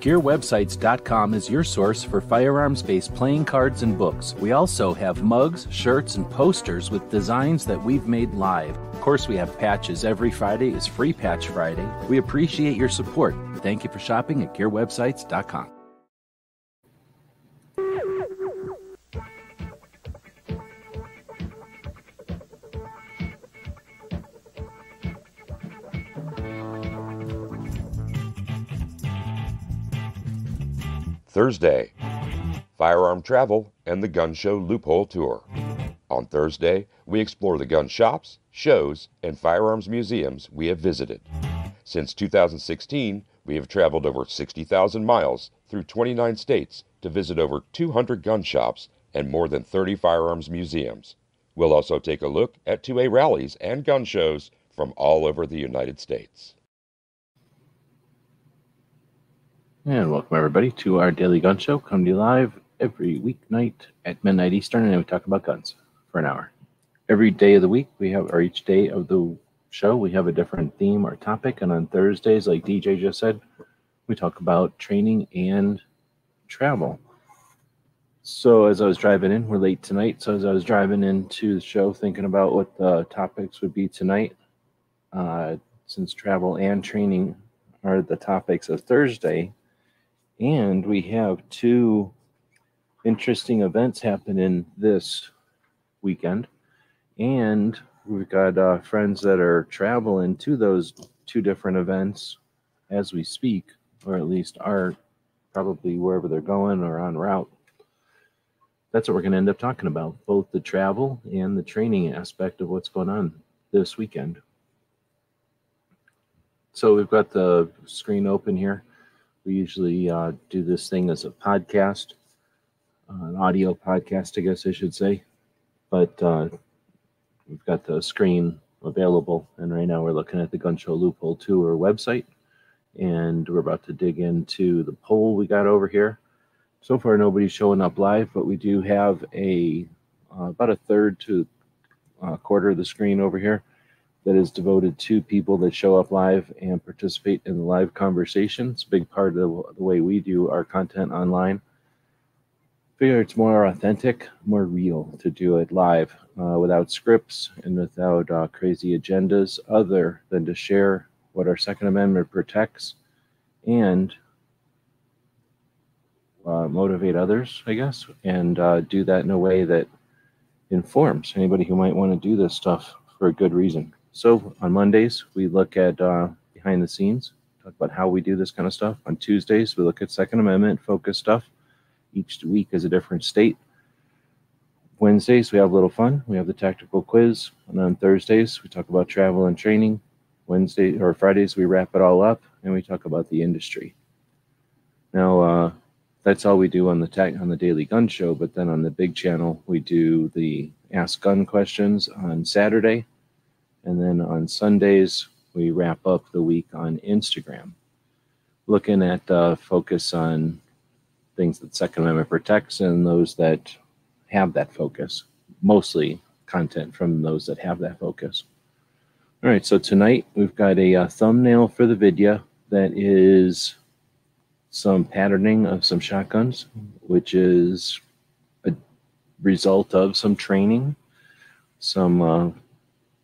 GearWebsites.com is your source for firearms based playing cards and books. We also have mugs, shirts, and posters with designs that we've made live. Of course, we have patches. Every Friday is Free Patch Friday. We appreciate your support. Thank you for shopping at GearWebsites.com. Thursday, Firearm Travel and the Gun Show Loophole Tour. On Thursday, we explore the gun shops, shows, and firearms museums we have visited. Since 2016, we have traveled over 60,000 miles through 29 states to visit over 200 gun shops and more than 30 firearms museums. We'll also take a look at 2A rallies and gun shows from all over the United States. And welcome everybody to our daily gun show. Come to you live every weeknight at midnight Eastern, and we talk about guns for an hour. Every day of the week, we have, or each day of the show, we have a different theme or topic. And on Thursdays, like DJ just said, we talk about training and travel. So as I was driving in, we're late tonight. So as I was driving into the show, thinking about what the topics would be tonight, uh, since travel and training are the topics of Thursday, and we have two interesting events happening this weekend. And we've got uh, friends that are traveling to those two different events as we speak, or at least are probably wherever they're going or on route. That's what we're going to end up talking about both the travel and the training aspect of what's going on this weekend. So we've got the screen open here. We usually uh, do this thing as a podcast, uh, an audio podcast, I guess I should say. But uh, we've got the screen available, and right now we're looking at the Gun Show Loophole Tour website, and we're about to dig into the poll we got over here. So far, nobody's showing up live, but we do have a uh, about a third to a quarter of the screen over here that is devoted to people that show up live and participate in the live conversations. Big part of the way we do our content online. Figure it's more authentic, more real to do it live uh, without scripts and without uh, crazy agendas, other than to share what our Second Amendment protects and uh, motivate others, I guess, and uh, do that in a way that informs anybody who might want to do this stuff for a good reason. So on Mondays, we look at uh, behind the scenes, talk about how we do this kind of stuff. On Tuesdays, we look at Second Amendment focused stuff. Each week is a different state. Wednesdays, we have a little fun. We have the tactical quiz. And on Thursdays, we talk about travel and training. Wednesday or Fridays, we wrap it all up and we talk about the industry. Now, uh, that's all we do on the tech on the Daily Gun Show. But then on the big channel, we do the Ask Gun questions on Saturday and then on Sundays, we wrap up the week on Instagram, looking at uh, focus on things that Second Amendment protects and those that have that focus, mostly content from those that have that focus. All right, so tonight we've got a, a uh, thumbnail for the video that is some patterning of some shotguns, which is a result of some training, some uh,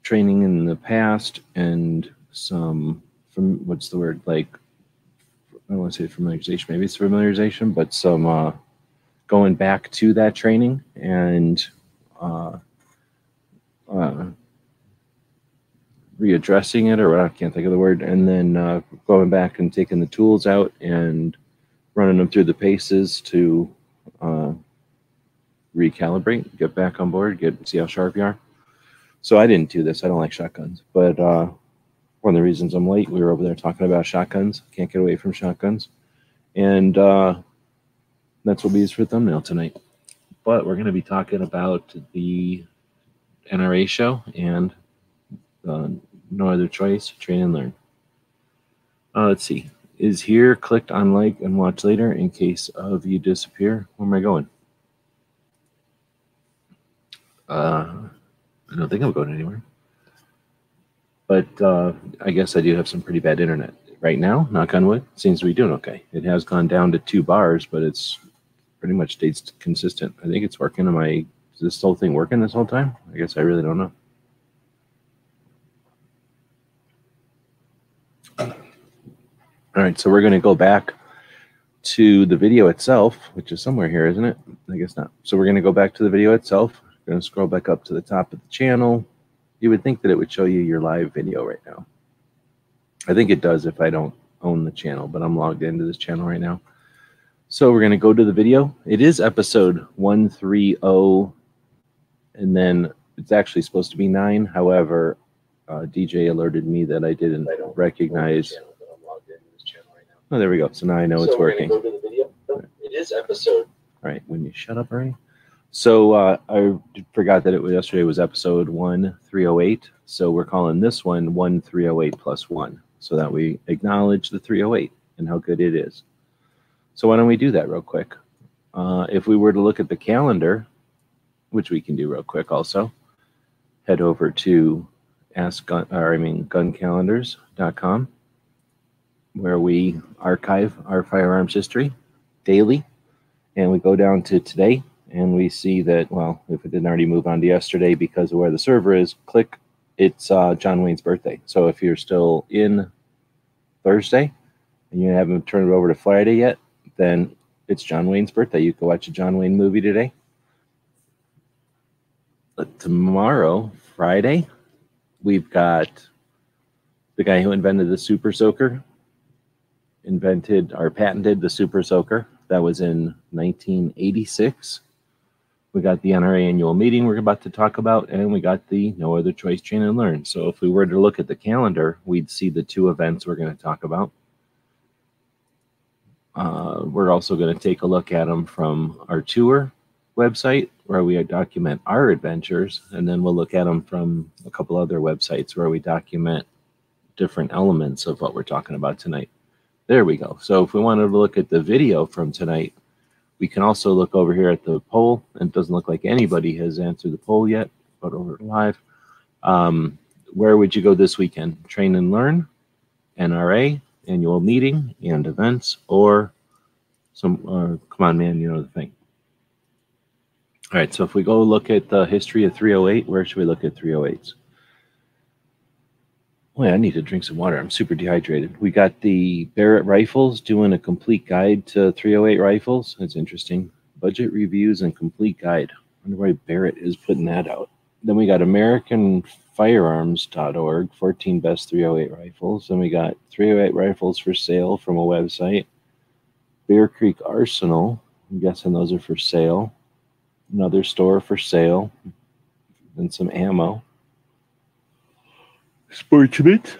training in the past and some from what's the word like I don't want to say familiarization, maybe it's familiarization, but some uh, going back to that training and uh, uh, readdressing it, or I can't think of the word, and then uh, going back and taking the tools out and running them through the paces to uh, recalibrate, get back on board, get see how sharp you are. So I didn't do this. I don't like shotguns. But uh, one of the reasons I'm late, we were over there talking about shotguns. Can't get away from shotguns. And uh, that's what we use for thumbnail tonight. But we're going to be talking about the NRA show and uh, No Other Choice, Train and Learn. Uh, let's see. Is here, clicked on like and watch later in case of you disappear. Where am I going? Uh, I don't think I'm going anywhere. But uh, I guess I do have some pretty bad internet right now. Knock on wood, seems to be doing okay. It has gone down to two bars, but it's pretty much stays consistent. I think it's working. Am I? Is this whole thing working this whole time? I guess I really don't know. All right, so we're going to go back to the video itself, which is somewhere here, isn't it? I guess not. So we're going to go back to the video itself. We're going to scroll back up to the top of the channel. You would think that it would show you your live video right now. I think it does if I don't own the channel, but I'm logged into this channel right now. So we're going to go to the video. It is episode 130, and then it's actually supposed to be 9. However, uh, DJ alerted me that I didn't I recognize. Oh, there we go. So now I know so it's working. Go it is episode. All right, when you shut up already. So uh, I forgot that it was yesterday was episode 1308. So we're calling this one 1308 plus 1 so that we acknowledge the 308 and how good it is. So why don't we do that real quick? Uh, if we were to look at the calendar, which we can do real quick also, head over to ask gun, or I mean guncalendars.com where we archive our firearms history daily. And we go down to today and we see that, well, if it didn't already move on to yesterday because of where the server is, click, it's uh, John Wayne's birthday. So if you're still in Thursday and you haven't turned it over to Friday yet, then it's John Wayne's birthday. You can watch a John Wayne movie today. But tomorrow, Friday, we've got the guy who invented the Super Soaker, invented or patented the Super Soaker. That was in 1986. We got the NRA annual meeting we're about to talk about, and we got the No Other Choice Train and Learn. So if we were to look at the calendar, we'd see the two events we're going to talk about. Uh, we're also going to take a look at them from our tour website where we document our adventures, and then we'll look at them from a couple other websites where we document different elements of what we're talking about tonight. There we go. So if we wanted to look at the video from tonight, we can also look over here at the poll. It doesn't look like anybody has answered the poll yet, but over live. Um, where would you go this weekend? Train and learn, NRA, annual meeting and events, or some, uh, come on, man, you know the thing. All right, so if we go look at the history of 308, where should we look at 308s? Boy, I need to drink some water. I'm super dehydrated. We got the Barrett rifles doing a complete guide to 308 rifles. That's interesting. Budget reviews and complete guide. I wonder why Barrett is putting that out. Then we got AmericanFirearms.org, 14 best 308 rifles. Then we got 308 rifles for sale from a website. Bear Creek Arsenal. I'm guessing those are for sale. Another store for sale. And some ammo. Sportsmith.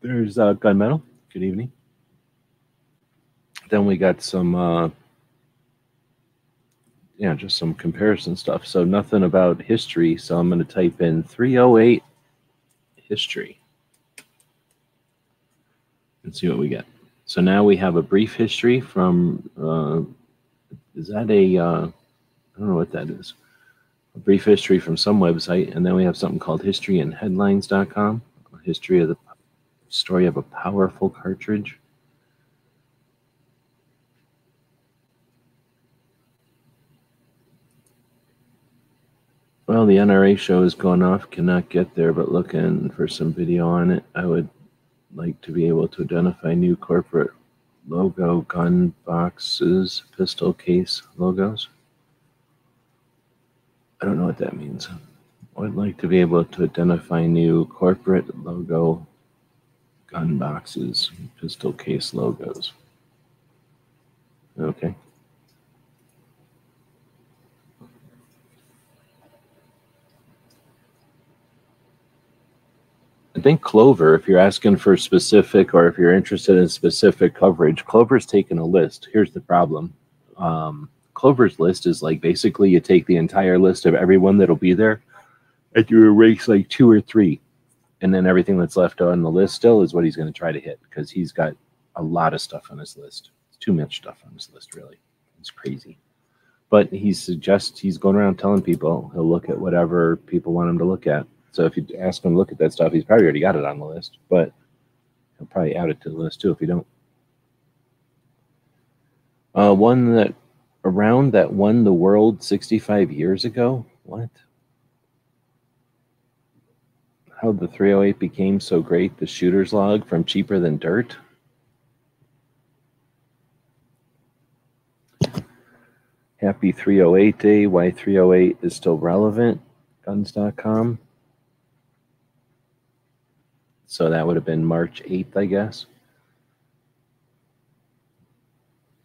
There's uh, Gunmetal. Good evening. Then we got some, uh, yeah, just some comparison stuff. So nothing about history. So I'm going to type in 308 history and see what we get. So now we have a brief history from, uh, is that a? Uh, I don't know what that is a brief history from some website, and then we have something called historyandheadlines.com, a history of the story of a powerful cartridge. Well, the NRA show is going off, cannot get there, but looking for some video on it. I would like to be able to identify new corporate logo gun boxes, pistol case logos. I don't know what that means. I would like to be able to identify new corporate logo gun boxes, pistol case logos. Okay. I think Clover, if you're asking for specific or if you're interested in specific coverage, Clover's taken a list. Here's the problem. Um, Clover's list is like basically you take the entire list of everyone that'll be there and you erase like two or three. And then everything that's left on the list still is what he's going to try to hit because he's got a lot of stuff on his list. It's too much stuff on his list, really. It's crazy. But he suggests he's going around telling people he'll look at whatever people want him to look at. So if you ask him to look at that stuff, he's probably already got it on the list, but he'll probably add it to the list too if you don't. Uh, one that around that won the world 65 years ago. What? How the 308 became so great, the shooter's log from cheaper than dirt. Happy 308 day. Why 308 is still relevant. Guns.com. So that would have been March 8th, I guess.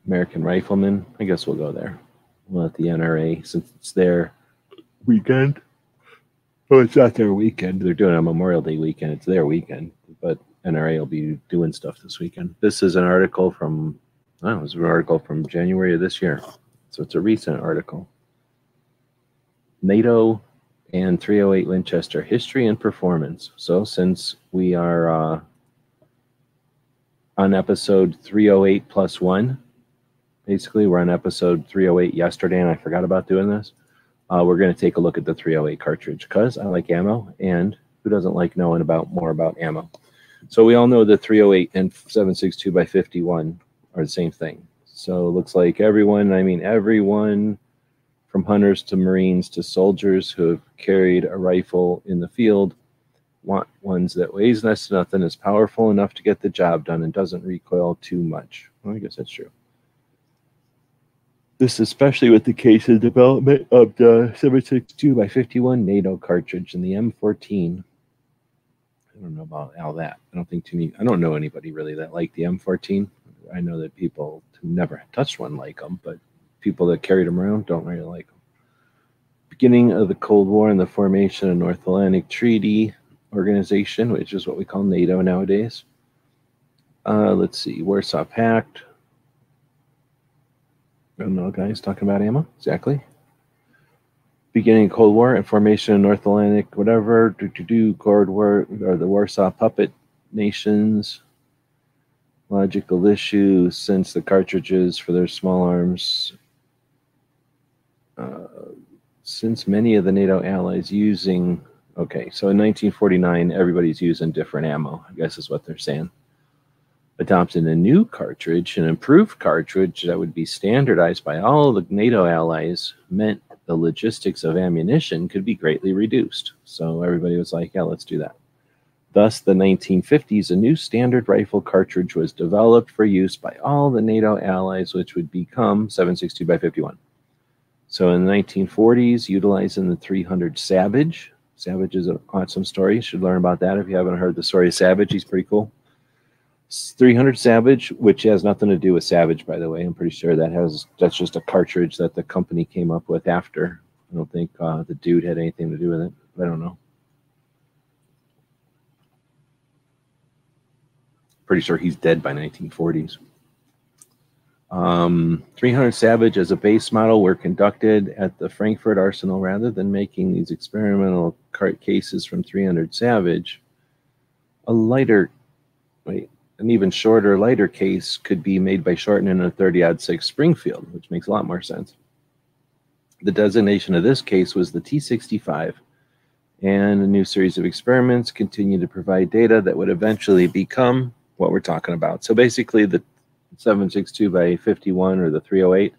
American Rifleman. I guess we'll go there. We'll let the NRA, since it's their weekend. Oh, it's not their weekend. They're doing a Memorial Day weekend. It's their weekend. But NRA will be doing stuff this weekend. This is an article from, oh, it was an article from January of this year. So it's a recent article. NATO and 308 Winchester history and performance. So since we are uh, on episode 308 plus one, basically we're on episode 308 yesterday, and I forgot about doing this. Uh, we're going to take a look at the 308 cartridge because I like ammo, and who doesn't like knowing about more about ammo? So we all know the 308 and 762 by 51 are the same thing. So it looks like everyone, I mean everyone from hunters to Marines to soldiers who have carried a rifle in the field want ones that weighs less than nothing, is powerful enough to get the job done, and doesn't recoil too much. Well, I guess that's true. This especially with the case of development of the 762 by 51 NATO cartridge and the M14. I don't know about all that. I don't think too many. I don't know anybody really that like the M14. I know that people who never touched one like them, but people that carried them around don't really like them. Beginning of the Cold War and the formation of North Atlantic Treaty Organization, which is what we call NATO nowadays. Uh, let's see, Warsaw Pact. Know, guys, talking about ammo, exactly. Beginning Cold War and formation of North Atlantic, whatever, do do do, Cold War, or the Warsaw Puppet Nations, logical issue since the cartridges for their small arms. Uh, since many of the NATO allies using okay so in 1949 everybody's using different ammo i guess is what they're saying adopting a new cartridge an improved cartridge that would be standardized by all the nato allies meant the logistics of ammunition could be greatly reduced so everybody was like yeah let's do that Thus, the 1950s, a new standard rifle cartridge was developed for use by all the NATO allies, which would become 762 by 51. So in the 1940s, utilizing the 300 Savage. Savage is an awesome story. You should learn about that if you haven't heard the story of Savage. He's pretty cool. 300 Savage, which has nothing to do with Savage, by the way. I'm pretty sure that has that's just a cartridge that the company came up with after. I don't think uh, the dude had anything to do with it. I don't know. pretty sure he's dead by 1940s. Um, 300 Savage as a base model were conducted at the Frankford Arsenal rather than making these experimental cart cases from 300 Savage. A lighter, wait, an even shorter, lighter case could be made by shortening a thirty odd 6 Springfield, which makes a lot more sense. The designation of this case was the T65, and a new series of experiments continued to provide data that would eventually become what we're talking about. So basically, the 762 by 51 or the 308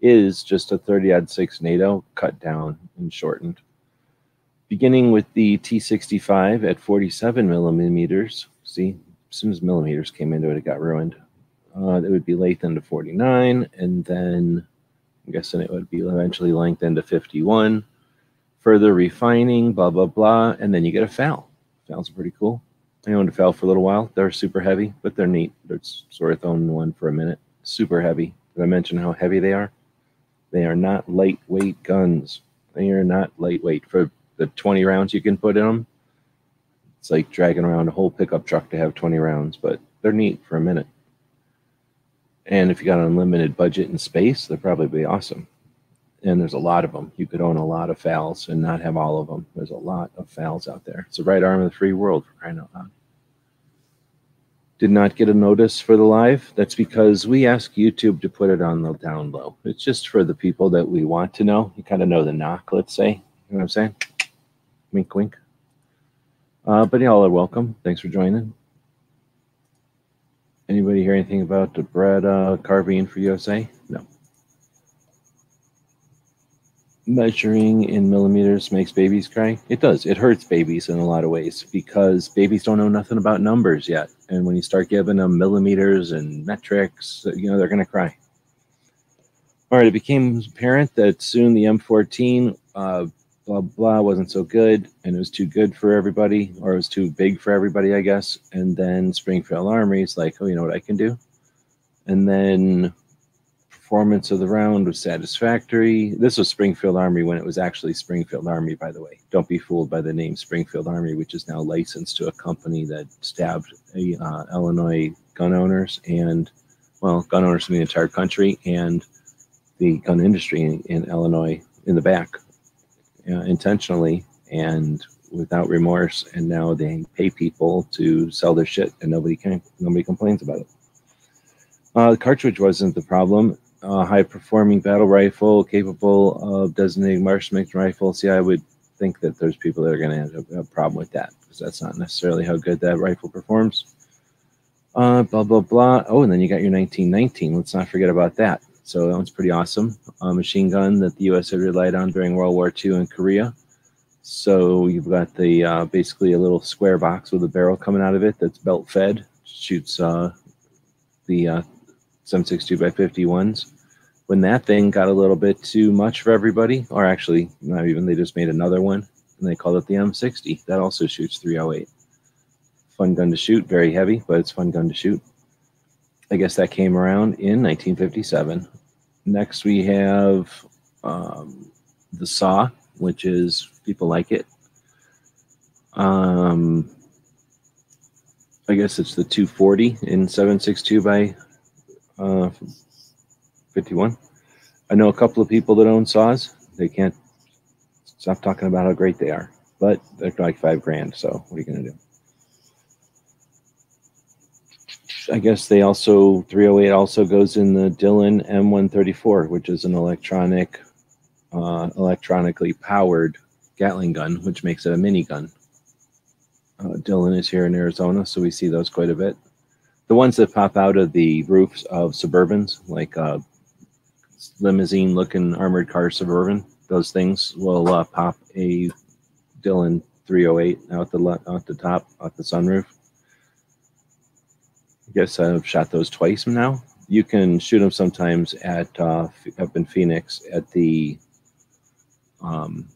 is just a thirty odd 6 NATO cut down and shortened. Beginning with the T65 at 47 millimeters, see, as soon as millimeters came into it, it got ruined. Uh, it would be lengthened to 49, and then I'm guessing it would be eventually lengthened to 51. Further refining, blah, blah, blah, and then you get a FAL. FAL's pretty cool. I owned a FAL for a little while. They're super heavy, but they're neat. It's of owning one for a minute. Super heavy. Did I mention how heavy they are? They are not lightweight guns. They are not lightweight. For the 20 rounds you can put in them, It's like dragging around a whole pickup truck to have 20 rounds, but they're neat for a minute. And if you got an unlimited budget and space, they'd probably be awesome. And there's a lot of them. You could own a lot of FALs and not have all of them. There's a lot of FALs out there. It's the right arm of the free world for crying out loud. Did not get a notice for the live. That's because we ask YouTube to put it on the down low. It's just for the people that we want to know. You kind of know the knock, let's say. You know what I'm saying? Wink, wink. Uh, but y'all are welcome. Thanks for joining. Anybody hear anything about the Brad uh, Carbine for USA? No. Measuring in millimeters makes babies cry. It does. It hurts babies in a lot of ways because babies don't know nothing about numbers yet. And when you start giving them millimeters and metrics, you know, they're going to cry. All right, it became apparent that soon the M14 uh, blah blah wasn't so good and it was too good for everybody or it was too big for everybody i guess. And then springfield armory's like oh you know what i can do? And then performance of the round was satisfactory. This was springfield armory when it was actually springfield armory by the way. Don't be fooled by the name springfield armory which is now licensed to a company that stabbed uh, illinois gun owners and well gun owners in the entire country and the gun industry in, in illinois in the back uh, intentionally and without remorse, and now they pay people to sell their shit, and nobody can nobody complains about it. Uh, the cartridge wasn't the problem. Uh, high performing battle rifle capable of designating marksmanship rifle. See, I would think that there's people that are going to have a problem with that because that's not necessarily how good that rifle performs. Uh, blah blah blah. Oh, and then you got your 1919. Let's not forget about that. So that one's pretty awesome. A machine gun that the U.S. had relied on during World War II in Korea. So you've got the uh, basically a little square box with a barrel coming out of it that's belt fed, shoots uh, the uh, 7.62 by 51s. When that thing got a little bit too much for everybody, or actually not even, they just made another one and they called it the M60. That also shoots 308. Fun gun to shoot, very heavy, but it's fun gun to shoot. I guess that came around in 1957. Next, we have um, the saw, which is people like it. Um, I guess it's the 240 in 762 by uh, 51. I know a couple of people that own saws. They can't stop talking about how great they are, but they're like five grand. So what are you going to do? I guess they also 308 also goes in the Dillon M134, which is an electronic, uh, electronically powered Gatling gun, which makes it a minigun. Uh, Dillon is here in Arizona, so we see those quite a bit. The ones that pop out of the roofs of Suburbans, like uh, limousine-looking armored car Suburban, those things will uh, pop a Dillon 308 out the out the top, out the sunroof I guess I've shot those twice now. You can shoot them sometimes at uh, up in Phoenix at the um,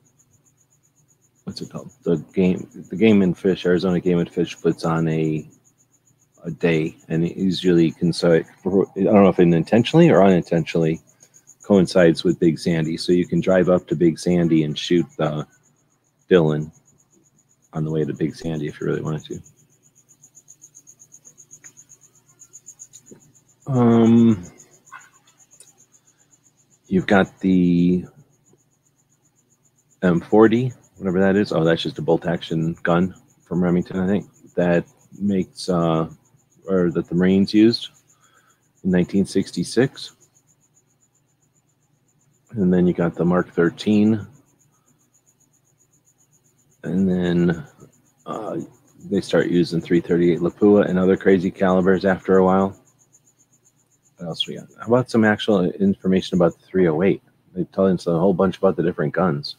what's it called? The game, the Game and Fish, Arizona Game and Fish puts on a a day, and it usually can so I don't know if it intentionally or unintentionally coincides with Big Sandy. So you can drive up to Big Sandy and shoot the Dillon on the way to Big Sandy if you really wanted to. Um, you've got the M40, whatever that is. Oh, that's just a bolt action gun from Remington, I think. That makes, uh, or that the Marines used in 1966. And then you got the Mark 13. And then uh, they start using 338 Lapua and other crazy calibers after a while. What else we got? How about some actual information about the 308? They tell us a whole bunch about the different guns.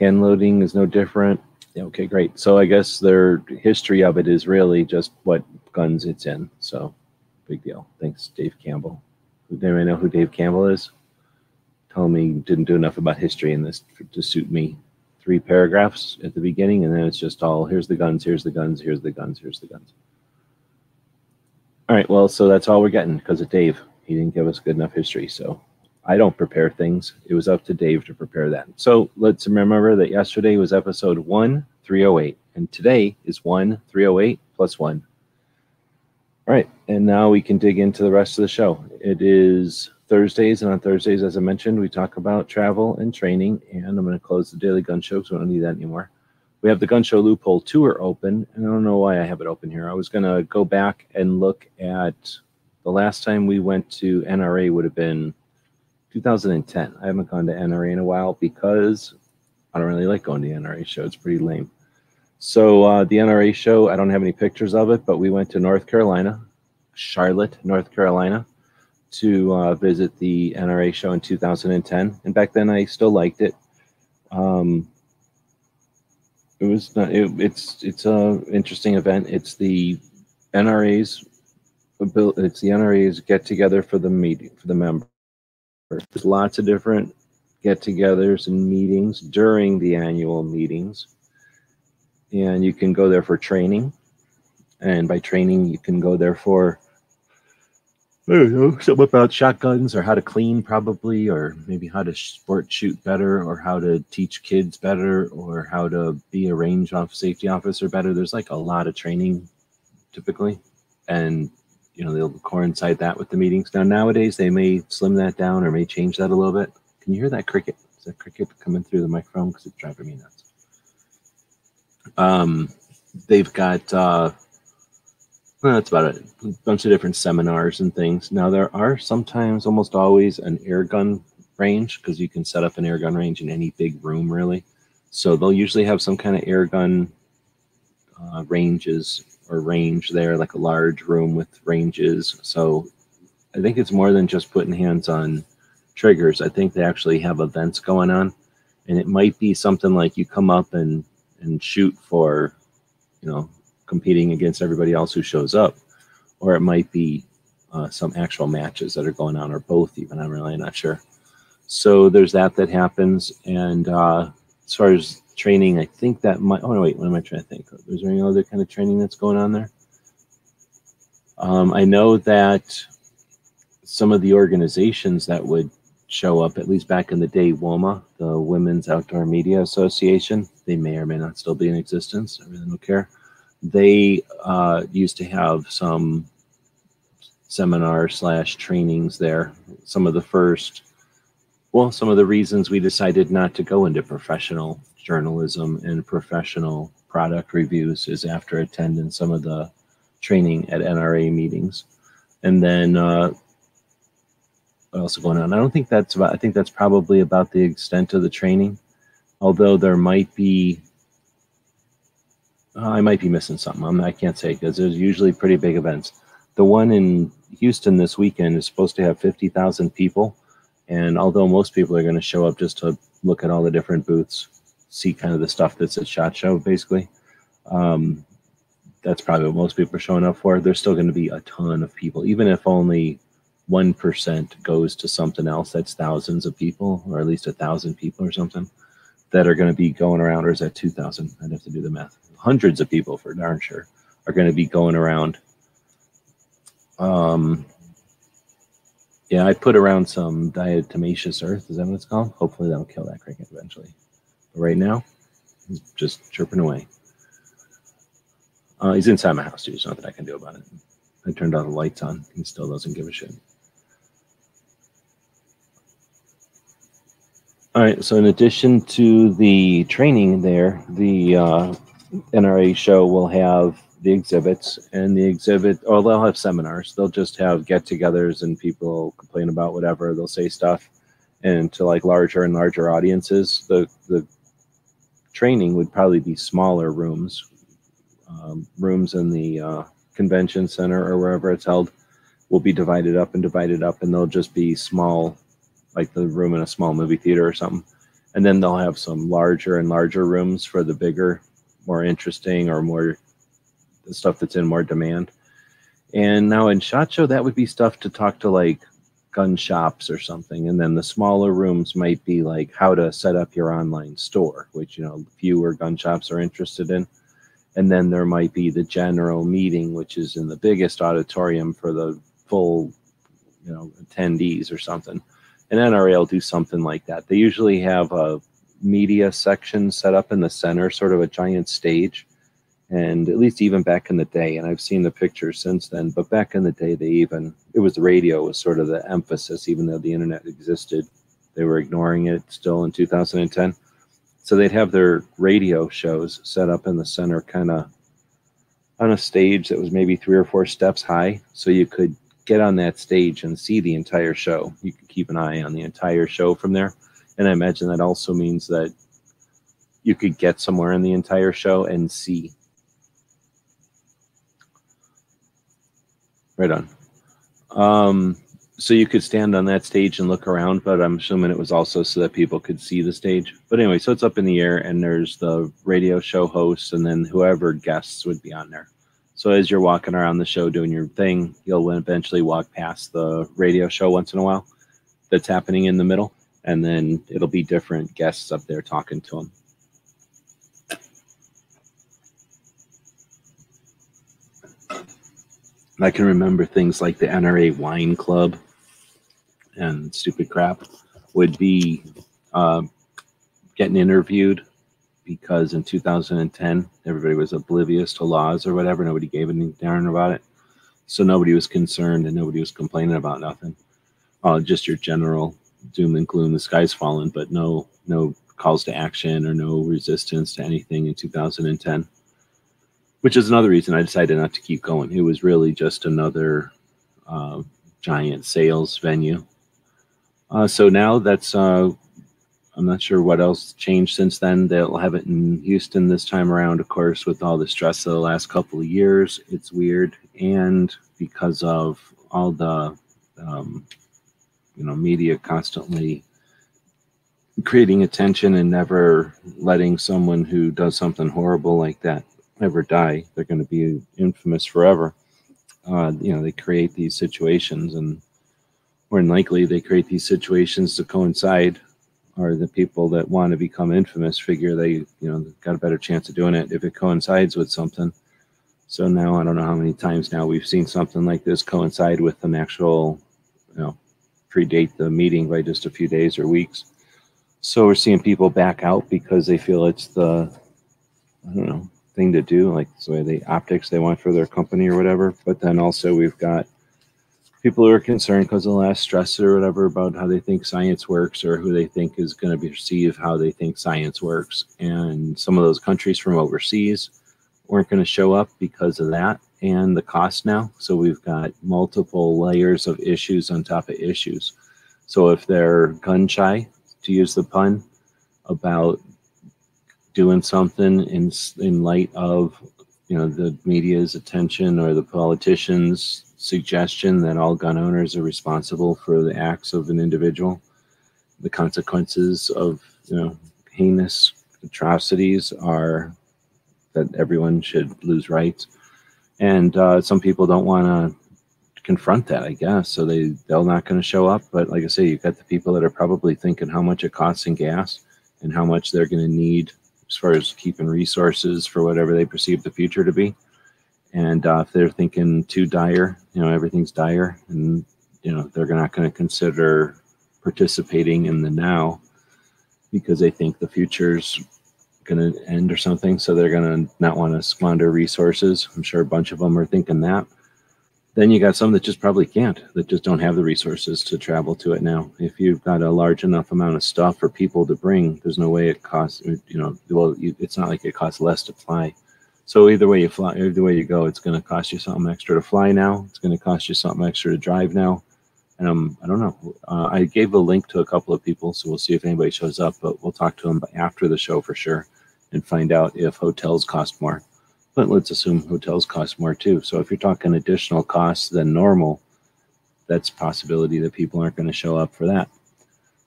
Hand loading is no different. Yeah, okay, great. So I guess their history of it is really just what guns it's in. So big deal. Thanks, Dave Campbell. Does anybody know who Dave Campbell is? Tell me didn't do enough about history in this to suit me. Three paragraphs at the beginning, and then it's just all here's the guns, here's the guns, here's the guns, here's the guns. All right, well, so that's all we're getting because of Dave. He didn't give us good enough history, so I don't prepare things. It was up to Dave to prepare that. So let's remember that yesterday was episode 1308, And today is 1 308 plus 1. All right, and now we can dig into the rest of the show. It is Thursdays, and on Thursdays, as I mentioned, we talk about travel and training. And I'm going to close the Daily Gun Show because we don't need that anymore. We have the Gun Show Loophole Tour open, and I don't know why I have it open here. I was going to go back and look at the last time we went to NRA would have been 2010. I haven't gone to NRA in a while because I don't really like going to the NRA show. It's pretty lame. So uh, the NRA show, I don't have any pictures of it, but we went to North Carolina, Charlotte, North Carolina, to uh, visit the NRA show in 2010. And back then, I still liked it. Um, it was not. It, it's it's a interesting event. It's the NRA's it's the NRA's get together for the meeting for the member. There's lots of different get-togethers and meetings during the annual meetings, and you can go there for training. And by training, you can go there for I don't know, something about shotguns or how to clean, probably, or maybe how to sport shoot better, or how to teach kids better, or how to be a range off safety officer better. There's like a lot of training typically, and you know they'll coincide that with the meetings. Now nowadays they may slim that down or may change that a little bit. Can you hear that cricket? Is that cricket coming through the microphone? Because it's driving me nuts. Um, they've got. Uh, well, that's about it. A bunch of different seminars and things. Now there are sometimes, almost always, an air gun range because you can set up an air gun range in any big room, really. So they'll usually have some kind of air gun uh, ranges or range there, like a large room with ranges. So I think it's more than just putting hands on triggers. I think they actually have events going on, and it might be something like you come up and and shoot for, you know, competing against everybody else who shows up, or it might be uh, some actual matches that are going on, or both. Even I'm really not sure. So there's that that happens, and uh, as far as training, I think that might. Oh no, wait. What am I trying to think? Is there any other kind of training that's going on there? Um, I know that some of the organizations that would show up, at least back in the day, WOMA, the Women's Outdoor Media Association, they may or may not still be in existence. I really don't care they uh, used to have some seminar slash trainings there. Some of the first, well, some of the reasons we decided not to go into professional journalism and professional product reviews is after attending some of the training at NRA meetings. And then uh, what else is going on? I don't think that's about, I think that's probably about the extent of the training. Although there might be I might be missing something. I'm, I can't say because there's usually pretty big events. The one in Houston this weekend is supposed to have 50,000 people. And although most people are going to show up just to look at all the different booths, see kind of the stuff that's at SHOT Show, basically, um, that's probably what most people are showing up for. There's still going to be a ton of people, even if only 1% goes to something else that's thousands of people, or at least a thousand people or something that are going to be going around, or is that 2,000? I'd have to do the math hundreds of people for darn sure are going to be going around. Um, yeah, I put around some diatomaceous earth. Is that what it's called? Hopefully that'll kill that cricket eventually. But right now, he's just chirping away. Uh, he's inside my house too. There's nothing I can do about it. I turned all the lights on. He still doesn't give a shit. All right. So in addition to the training there, the uh, NRA show will have the exhibits and the exhibit, or they'll have seminars. They'll just have get-togethers and people complain about whatever. They'll say stuff, and to like larger and larger audiences, the the training would probably be smaller rooms, um, rooms in the uh, convention center or wherever it's held will be divided up and divided up, and they'll just be small, like the room in a small movie theater or something. And then they'll have some larger and larger rooms for the bigger more interesting or more stuff that's in more demand. And now in SHOT Show, that would be stuff to talk to like gun shops or something. And then the smaller rooms might be like how to set up your online store, which, you know, fewer gun shops are interested in. And then there might be the general meeting, which is in the biggest auditorium for the full, you know, attendees or something. And NRA will do something like that. They usually have a media section set up in the center, sort of a giant stage, And at least even back in the day, and I've seen the pictures since then, but back in the day, they even, it was the radio was sort of the emphasis, even though the internet existed. They were ignoring it still in 2010. So they'd have their radio shows set up in the center, kind of on a stage that was maybe three or four steps high. So you could get on that stage and see the entire show. You could keep an eye on the entire show from there. And I imagine that also means that you could get somewhere in the entire show and see. Right on. Um, so you could stand on that stage and look around, but I'm assuming it was also so that people could see the stage. But anyway, so it's up in the air, and there's the radio show hosts, and then whoever guests would be on there. So as you're walking around the show doing your thing, you'll eventually walk past the radio show once in a while that's happening in the middle, and then it'll be different guests up there talking to them. I can remember things like the NRA Wine Club and stupid crap would be uh, getting interviewed because in 2010 everybody was oblivious to laws or whatever. Nobody gave a darn about it, so nobody was concerned and nobody was complaining about nothing. Uh, just your general doom and gloom. The sky's fallen, but no no calls to action or no resistance to anything in 2010 which is another reason I decided not to keep going. It was really just another uh, giant sales venue. Uh, so now that's, uh, I'm not sure what else changed since then. They'll have it in Houston this time around, of course, with all the stress of the last couple of years. It's weird. And because of all the, um, you know, media constantly creating attention and never letting someone who does something horrible like that ever die. They're going to be infamous forever. Uh, you know, they create these situations, and more than likely, they create these situations to coincide. Or the people that want to become infamous figure they, you know, got a better chance of doing it if it coincides with something. So now I don't know how many times now we've seen something like this coincide with an actual, you know, predate the meeting by just a few days or weeks. So we're seeing people back out because they feel it's the, I don't know, thing to do, like the the optics they want for their company or whatever. But then also we've got people who are concerned because of the last stress or whatever about how they think science works or who they think is going to perceive how they think science works. And some of those countries from overseas weren't going to show up because of that and the cost now. So we've got multiple layers of issues on top of issues. So if they're gun shy, to use the pun, about doing something in in light of you know the media's attention or the politicians' suggestion that all gun owners are responsible for the acts of an individual, the consequences of you know heinous atrocities are that everyone should lose rights, and uh, some people don't want to confront that, I guess. So they they're not going to show up. But like I say, you've got the people that are probably thinking how much it costs in gas and how much they're going to need as far as keeping resources for whatever they perceive the future to be. And uh, if they're thinking too dire, you know, everything's dire, and you know they're not going to consider participating in the now because they think the future's going to end or something. So they're going to not want to squander resources. I'm sure a bunch of them are thinking that. Then you got some that just probably can't, that just don't have the resources to travel to it now. If you've got a large enough amount of stuff for people to bring, there's no way it costs, you know, well, you, it's not like it costs less to fly. So either way you fly, either way you go, it's going to cost you something extra to fly now. It's going to cost you something extra to drive now. And um, I don't know. Uh, I gave a link to a couple of people, so we'll see if anybody shows up. But we'll talk to them after the show for sure, and find out if hotels cost more. But let's assume hotels cost more too. So if you're talking additional costs than normal, that's possibility that people aren't going to show up for that.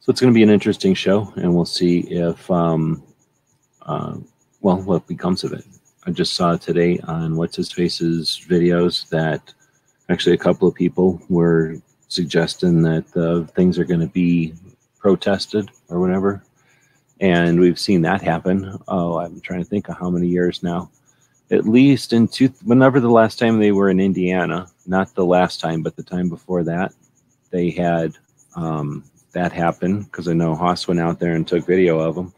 So it's going to be an interesting show, and we'll see if, um, uh, well, what becomes of it. I just saw today on what's his face's videos that actually a couple of people were suggesting that uh, things are going to be protested or whatever, and we've seen that happen. Oh, I'm trying to think of how many years now at least in two, whenever the last time they were in Indiana, not the last time, but the time before that, they had um, that happen because I know Haas went out there and took video of them.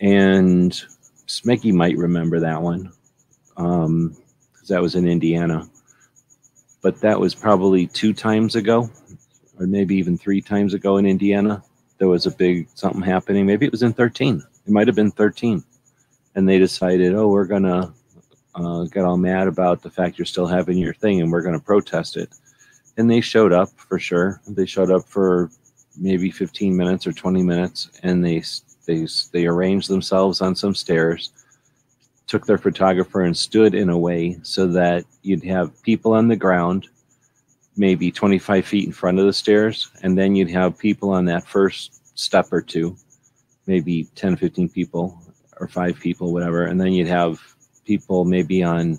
And Smicky might remember that one. Um, 'cause that was in Indiana. But that was probably two times ago, or maybe even three times ago in Indiana. There was a big something happening. Maybe it was in 13. It might have been 13. And they decided, oh, we're going to uh, get all mad about the fact you're still having your thing and we're going to protest it. And they showed up for sure. They showed up for maybe 15 minutes or 20 minutes and they they they arranged themselves on some stairs took their photographer and stood in a way so that you'd have people on the ground maybe 25 feet in front of the stairs and then you'd have people on that first step or two maybe 10 15 people or five people whatever and then you'd have people maybe on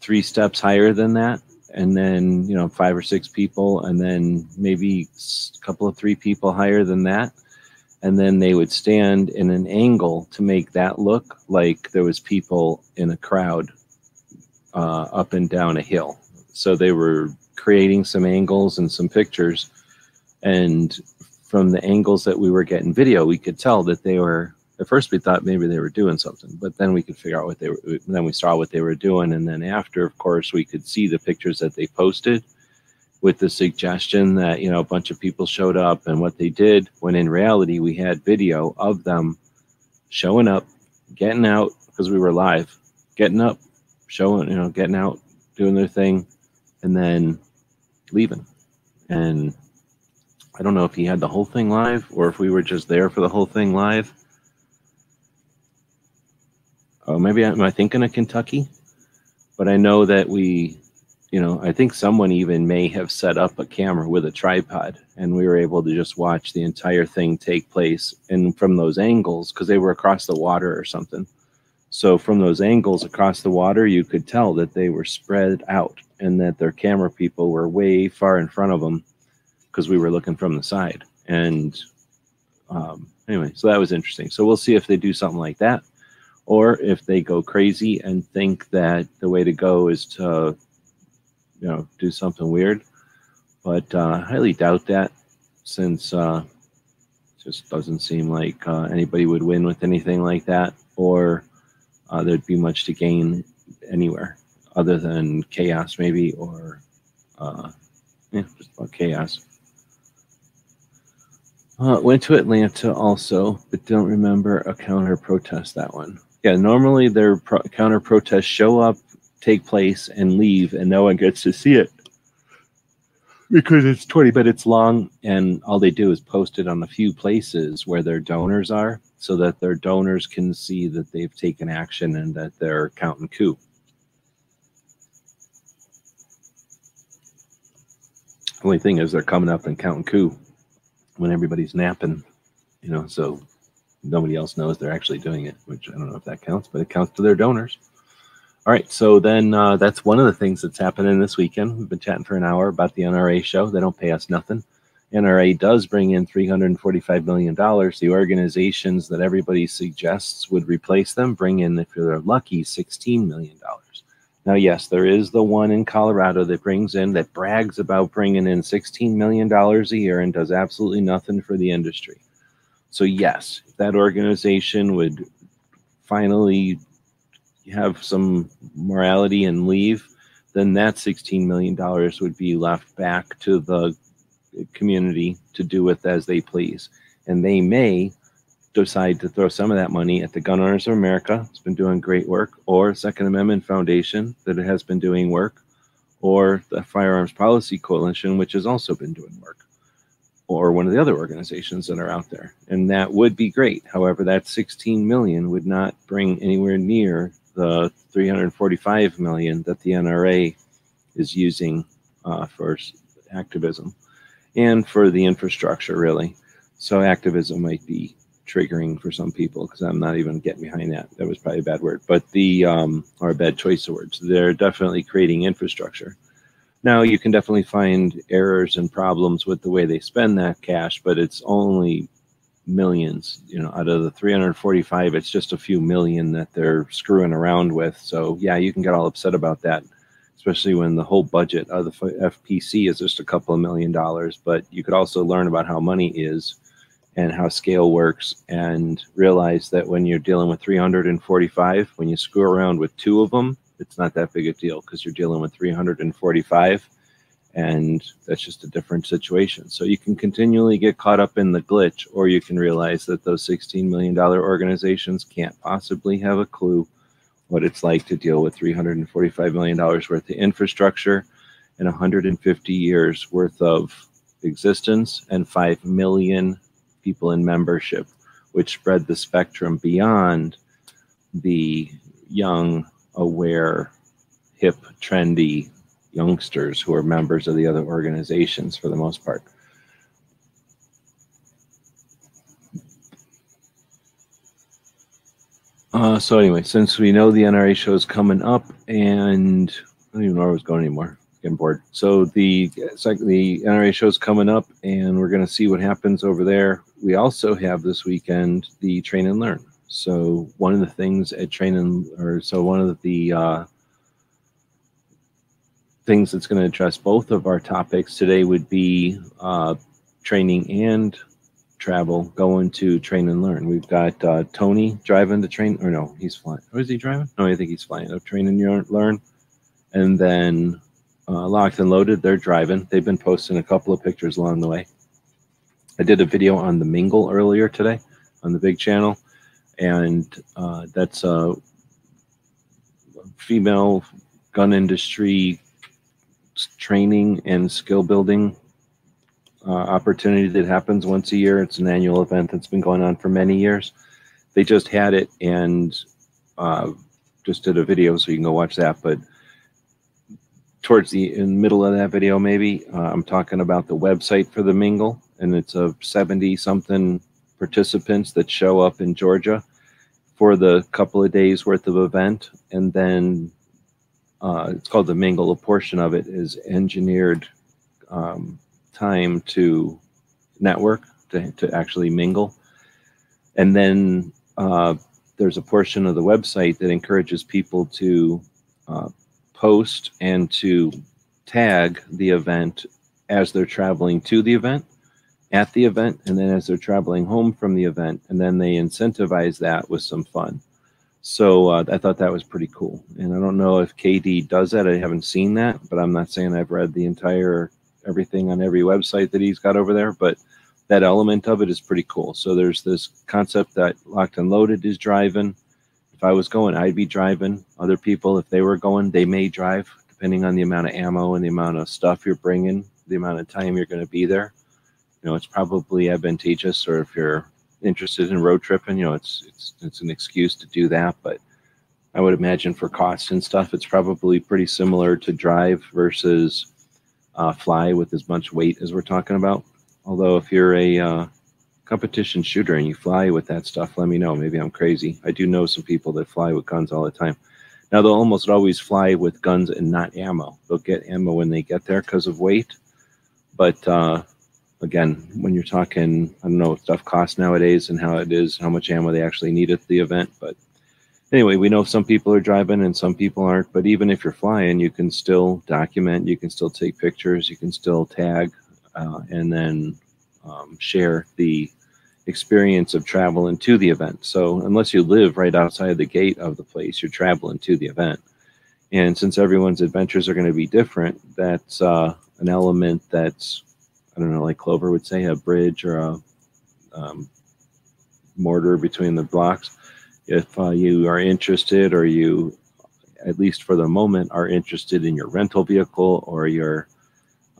three steps higher than that and then you know five or six people and then maybe a couple of three people higher than that and then they would stand in an angle to make that look like there was people in a crowd uh, up and down a hill. So they were creating some angles and some pictures. And from the angles that we were getting video we could tell that they were at first we thought maybe they were doing something but then we could figure out what they were then we saw what they were doing. And then after of course we could see the pictures that they posted with the suggestion that you know a bunch of people showed up and what they did when in reality we had video of them showing up getting out because we were live getting up showing you know getting out doing their thing. And then leaving and i don't know if he had the whole thing live or if we were just there for the whole thing live oh maybe I'm I thinking of kentucky but i know that we you know, I think someone even may have set up a camera with a tripod and we were able to just watch the entire thing take place. And from those angles, because they were across the water or something. So from those angles across the water, you could tell that they were spread out and that their camera people were way far in front of them because we were looking from the side. And um, anyway, so that was interesting. So we'll see if they do something like that or if they go crazy and think that the way to go is to you know do something weird. But uh, highly doubt that, since uh, just doesn't seem like uh, anybody would win with anything like that, or uh, there'd be much to gain anywhere other than chaos, maybe, or uh, yeah, just about chaos. Uh, went to Atlanta also, but don't remember a counter protest that one. Yeah, normally their pro- counter protests show up take place and leave, and no one gets to see it because it's 20 minutes long and all they do is post it on a few places where their donors are so that their donors can see that they've taken action and that they're counting coup only thing is they're coming up and counting coup when everybody's napping you know so nobody else knows they're actually doing it which i don't know if that counts but it counts to their donors all right, so then uh, that's one of the things that's happening this weekend. We've been chatting for an hour about the NRA show. They don't pay us nothing. NRA does bring in $345 million. The organizations that everybody suggests would replace them bring in, if they're lucky, $16 million. Now, yes, there is the one in Colorado that brings in, that brags about bringing in $16 million a year and does absolutely nothing for the industry. So, yes, if that organization would finally have some morality and leave, then that $16 million would be left back to the community to do with as they please. And they may decide to throw some of that money at the Gun Owners of America, it's been doing great work, or Second Amendment Foundation, that it has been doing work, or the Firearms Policy Coalition, which has also been doing work, or one of the other organizations that are out there. And that would be great. However, that 16 million would not bring anywhere near the 345 million that the NRA is using uh, for activism and for the infrastructure, really. So activism might be triggering for some people because I'm not even getting behind that. That was probably a bad word, but the um, or a bad choice of words. They're definitely creating infrastructure. Now you can definitely find errors and problems with the way they spend that cash, but it's only millions. You know, out of the 345, it's just a few million that they're screwing around with. So yeah, you can get all upset about that, especially when the whole budget of the FPC is just a couple of million dollars. But you could also learn about how money is and how scale works and realize that when you're dealing with 345, when you screw around with two of them, it's not that big a deal because you're dealing with 345 and that's just a different situation. So you can continually get caught up in the glitch, or you can realize that those $16 million organizations can't possibly have a clue what it's like to deal with $345 million worth of infrastructure and 150 years worth of existence and 5 million people in membership, which spread the spectrum beyond the young, aware, hip, trendy youngsters who are members of the other organizations for the most part. Uh, so anyway, since we know the NRA show is coming up, and I don't even know where I was going anymore. Getting bored. So the like the NRA show is coming up, and we're going to see what happens over there. We also have this weekend the train and learn. So one of the things at train and or so one of the uh, things that's going to address both of our topics today would be uh, training and travel going to train and learn. We've got uh, Tony driving the train, or no, he's flying. Or is he driving? No, I think he's flying. Oh, train and learn. And then uh, Locked and Loaded, they're driving. They've been posting a couple of pictures along the way. I did a video on the Mingle earlier today on the big channel, and uh, that's a female gun industry training and skill building uh, opportunity that happens once a year. It's an annual event that's been going on for many years. They just had it and uh, just did a video, so you can go watch that. But towards the in middle of that video, maybe uh, I'm talking about the website for the Mingle, and it's a 70 something participants that show up in Georgia for the couple of days worth of event, and then uh, it's called the mingle. A portion of it is engineered um, time to network to, to actually mingle. And then uh, there's a portion of the website that encourages people to uh, post and to tag the event as they're traveling to the event, at the event, and then as they're traveling home from the event. And then they incentivize that with some fun. So uh, I thought that was pretty cool. And I don't know if KD does that. I haven't seen that, but I'm not saying I've read the entire everything on every website that he's got over there. But that element of it is pretty cool. So there's this concept that Locked and Loaded is driving. If I was going, I'd be driving. Other people, if they were going, they may drive, depending on the amount of ammo and the amount of stuff you're bringing, the amount of time you're going to be there. You know, it's probably advantageous, or if you're interested in road tripping, you know, it's it's it's an excuse to do that. But I would imagine for cost and stuff, it's probably pretty similar to drive versus uh, fly with as much weight as we're talking about. Although if you're a uh, competition shooter and you fly with that stuff, let me know. Maybe I'm crazy. I do know some people that fly with guns all the time. Now they'll almost always fly with guns and not ammo. They'll get ammo when they get there because of weight, but uh, again, when you're talking, I don't know what stuff costs nowadays and how it is, how much ammo they actually need at the event. But anyway, we know some people are driving and some people aren't. But even if you're flying, you can still document, you can still take pictures, you can still tag, uh, and then um, share the experience of traveling to the event. So unless you live right outside the gate of the place, you're traveling to the event. And since everyone's adventures are going to be different, that's uh, an element that's I don't know, like Clover would say, a bridge or a um, mortar between the blocks. If uh, you are interested, or you, at least for the moment, are interested in your rental vehicle or your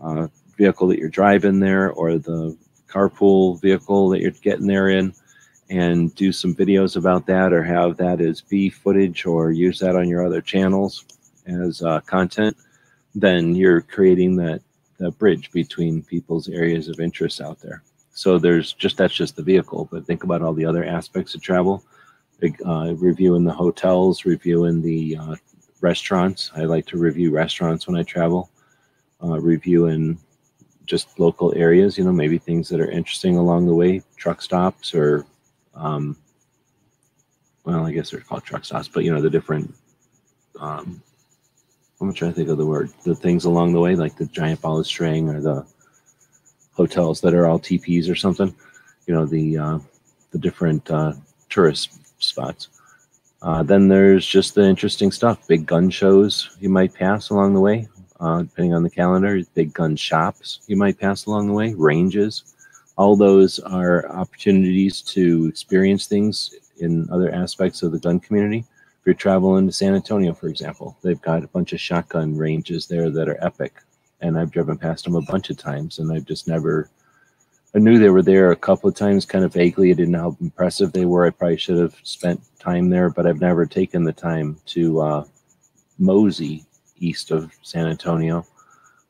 uh, vehicle that you're driving there, or the carpool vehicle that you're getting there in, and do some videos about that, or have that as B footage, or use that on your other channels as uh, content, then you're creating that the bridge between people's areas of interest out there. So there's just that's just the vehicle, but think about all the other aspects of travel. Uh, reviewing the hotels, reviewing the uh, restaurants. I like to review restaurants when I travel. Uh, reviewing just local areas, you know, maybe things that are interesting along the way, truck stops or, um, well, I guess they're called truck stops, but you know, the different um, I'm trying to think of the word. The things along the way, like the giant ball of string or the hotels that are all TPs or something. You know, the uh, the different uh, tourist spots. Uh, then there's just the interesting stuff, big gun shows you might pass along the way, uh, depending on the calendar. Big gun shops you might pass along the way, ranges. All those are opportunities to experience things in other aspects of the gun community. If you're traveling to San Antonio, for example, they've got a bunch of shotgun ranges there that are epic. And I've driven past them a bunch of times and I've just never I knew they were there a couple of times, kind of vaguely. I didn't know how impressive they were. I probably should have spent time there, but I've never taken the time to uh, mosey east of San Antonio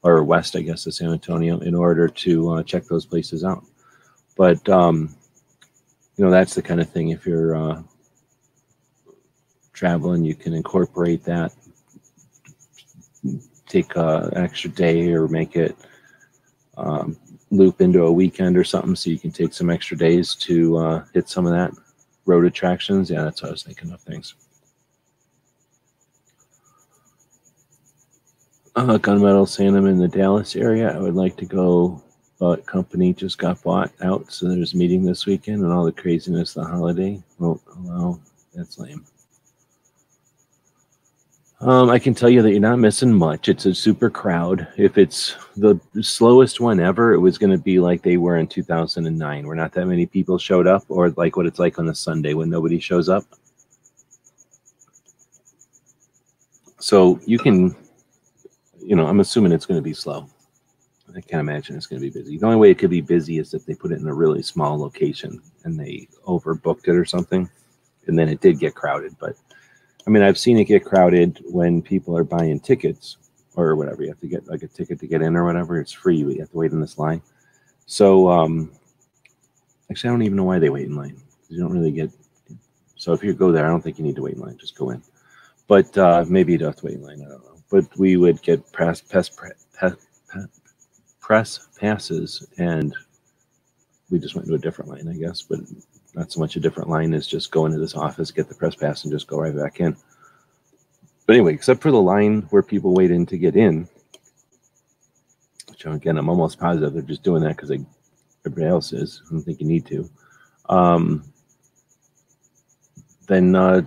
or west, I guess, of San Antonio in order to uh, check those places out. But um, you know, that's the kind of thing. If you're uh, traveling, you can incorporate that. Take uh, an extra day or make it um, loop into a weekend or something so you can take some extra days to uh, hit some of that road attractions. Yeah, that's what I was thinking of. Thanks. Uh, Gunmetal Sandom in the Dallas area. I would like to go, but company just got bought out, so there's meeting this weekend and all the craziness the holiday. Well, that's lame. Um, I can tell you that you're not missing much. It's a super crowd. If it's the slowest one ever, it was going to be like they were in 2009, where not that many people showed up, or like what it's like on a Sunday when nobody shows up. So you can, you know, I'm assuming it's going to be slow. I can't imagine it's going to be busy. The only way it could be busy is if they put it in a really small location and they overbooked it or something, and then it did get crowded. But I mean, I've seen it get crowded when people are buying tickets or whatever. You have to get like a ticket to get in or whatever. It's free, but you have to wait in this line. So, um, actually, I don't even know why they wait in line. You don't really get. So if you go there, I don't think you need to wait in line. Just go in. But uh, maybe you don't have to wait in line. I don't know. But we would get press press press, press passes, and we just went to a different line, I guess. But not so much a different line as just go into this office, get the press pass, and just go right back in. But anyway, except for the line where people wait in to get in, which again, I'm almost positive they're just doing that because everybody else is. I don't think you need to. Um, then uh,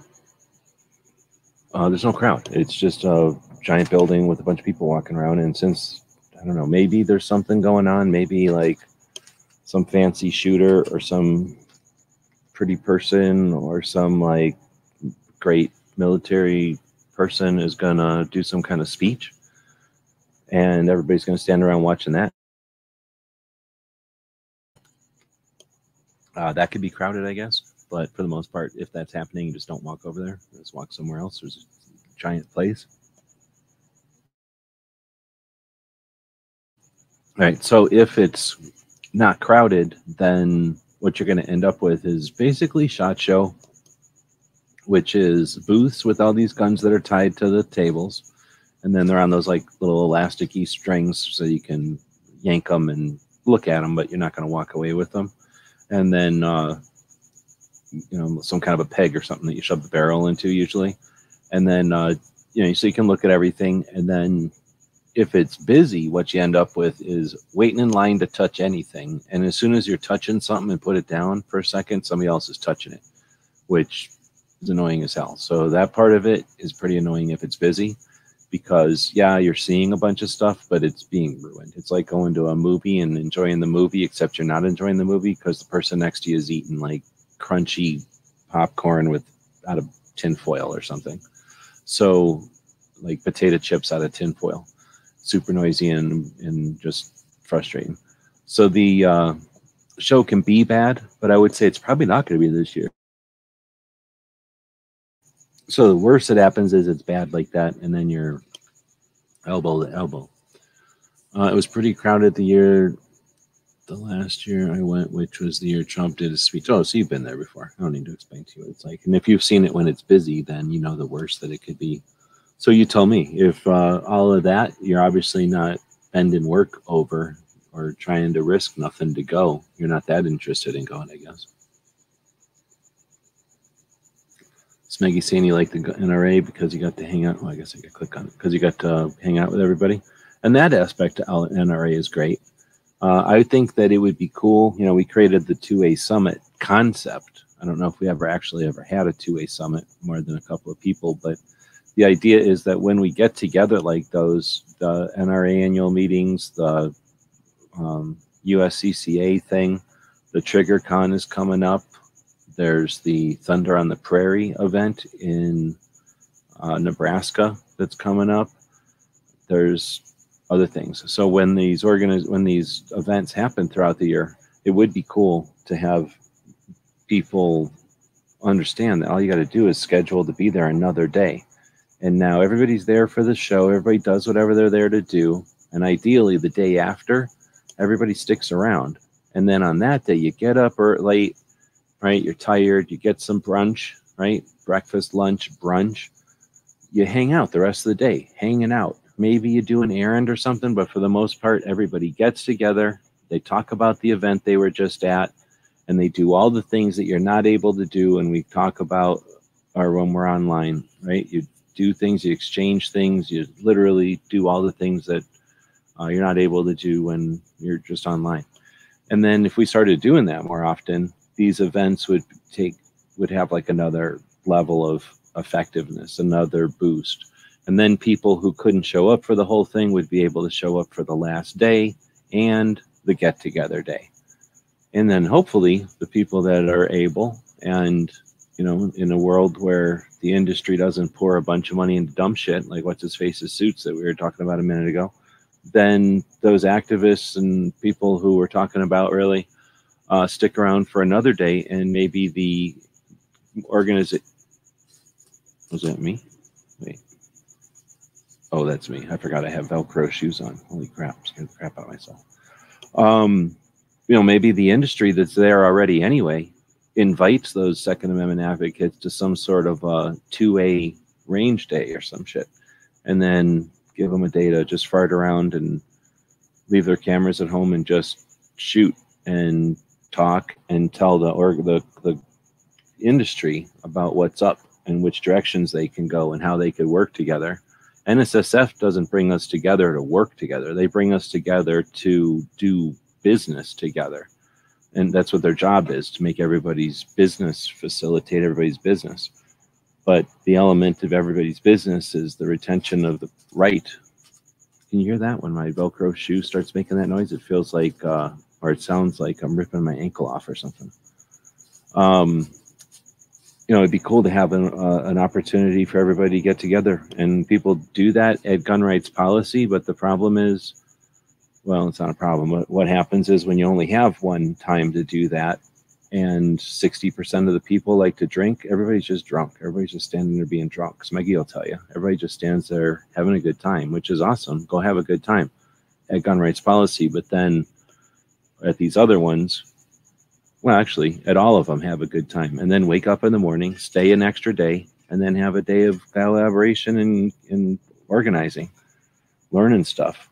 uh, there's no crowd. It's just a giant building with a bunch of people walking around. And since, I don't know, maybe there's something going on, maybe like some fancy shooter or some pretty person or some like great military person is gonna do some kind of speech. And everybody's gonna stand around watching that. Uh, that could be crowded i guess. But for the most part if that's happening you just don't walk over there. Just walk somewhere else. There's a giant place. All right. So if it's not crowded then what you're going to end up with is basically shot show which is booths with all these guns that are tied to the tables and then they're on those like little elasticy strings so you can yank them and look at them but you're not going to walk away with them and then uh, you know some kind of a peg or something that you shove the barrel into usually. And then uh, you know so you can look at everything and then if it's busy, what you end up with is waiting in line to touch anything. And as soon as you're touching something and put it down for a second, somebody else is touching it, which is annoying as hell. So that part of it is pretty annoying if it's busy because yeah, you're seeing a bunch of stuff, but it's being ruined. It's like going to a movie and enjoying the movie, except you're not enjoying the movie because the person next to you is eating like crunchy popcorn with out of tinfoil or something. So like potato chips out of tinfoil super noisy and and just frustrating. So the uh, show can be bad, but I would say it's probably not going to be this year. So the worst that happens is it's bad like that, and then you're elbow to elbow. Uh, it was pretty crowded the year, the last year I went, which was the year Trump did his speech. Oh, so you've been there before. I don't need to explain to you what it's like. And if you've seen it when it's busy, then you know the worst that it could be. So you tell me if uh, all of that you're obviously not bending work over or trying to risk nothing to go. You're not that interested in going, I guess. Smeggy saying you like the NRA because you got to hang out. Well, I guess I could click on it because you got to hang out with everybody. And that aspect of NRA is great. Uh, I think that it would be cool. You know, we created the 2A Summit concept I don't know if we ever actually ever had a two way summit more than a couple of people, but the idea is that when we get together like those, the NRA annual meetings, the um, USCCA thing, the Trigger Con is coming up. There's the Thunder on the Prairie event in uh, Nebraska that's coming up. There's other things. So when these when these events happen throughout the year, it would be cool to have people understand that all you got to do is schedule to be there another day. And now everybody's there for the show. Everybody does whatever they're there to do. And ideally, the day after, everybody sticks around. And then on that day, you get up or late, right? You're tired. You get some brunch, right? Breakfast, lunch, brunch. You hang out the rest of the day, hanging out. Maybe you do an errand or something, but for the most part, everybody gets together. They talk about the event they were just at, and they do all the things that you're not able to do. And we talk about, or when we're online, right? You do things, you exchange things, you literally do all the things that uh, you're not able to do when you're just online. And then if we started doing that more often, these events would take would have like another level of effectiveness, another boost. And then people who couldn't show up for the whole thing would be able to show up for the last day and the get together day. And then hopefully the people that are able and you know, in a world where the industry doesn't pour a bunch of money into dumb shit like what's his face's suits that we were talking about a minute ago, then those activists and people who we're talking about really uh, stick around for another day and maybe the organization was that me? Wait. Oh that's me. I forgot i have velcro shoes on. Holy crap I'm scared the crap out of myself. Um you know maybe the industry that's there already anyway invites those second amendment advocates to some sort of a 2a range day or some shit and then give them a day to just fart around and leave their cameras at home and just shoot and talk and tell the or the, the industry about what's up and which directions they can go and how they could work together. NSSF doesn't bring us together to work together. They bring us together to do business together. And that's what their job is to make everybody's business, facilitate everybody's business. But the element of everybody's business is the retention of the right. Can you hear that when my Velcro shoe starts making that noise? It feels like, uh, or it sounds like I'm ripping my ankle off or something. Um, you know, it'd be cool to have an, uh, an opportunity for everybody to get together. And people do that at gun rights policy. But the problem is, well, it's not a problem. What, what happens is when you only have one time to do that, and 60% of the people like to drink, everybody's just drunk. Everybody's just standing there being drunk. Because Maggie will tell you, everybody just stands there having a good time, which is awesome. Go have a good time at gun rights policy. But then at these other ones, well, actually, at all of them, have a good time. And then wake up in the morning, stay an extra day, and then have a day of collaboration and, and organizing, learning stuff.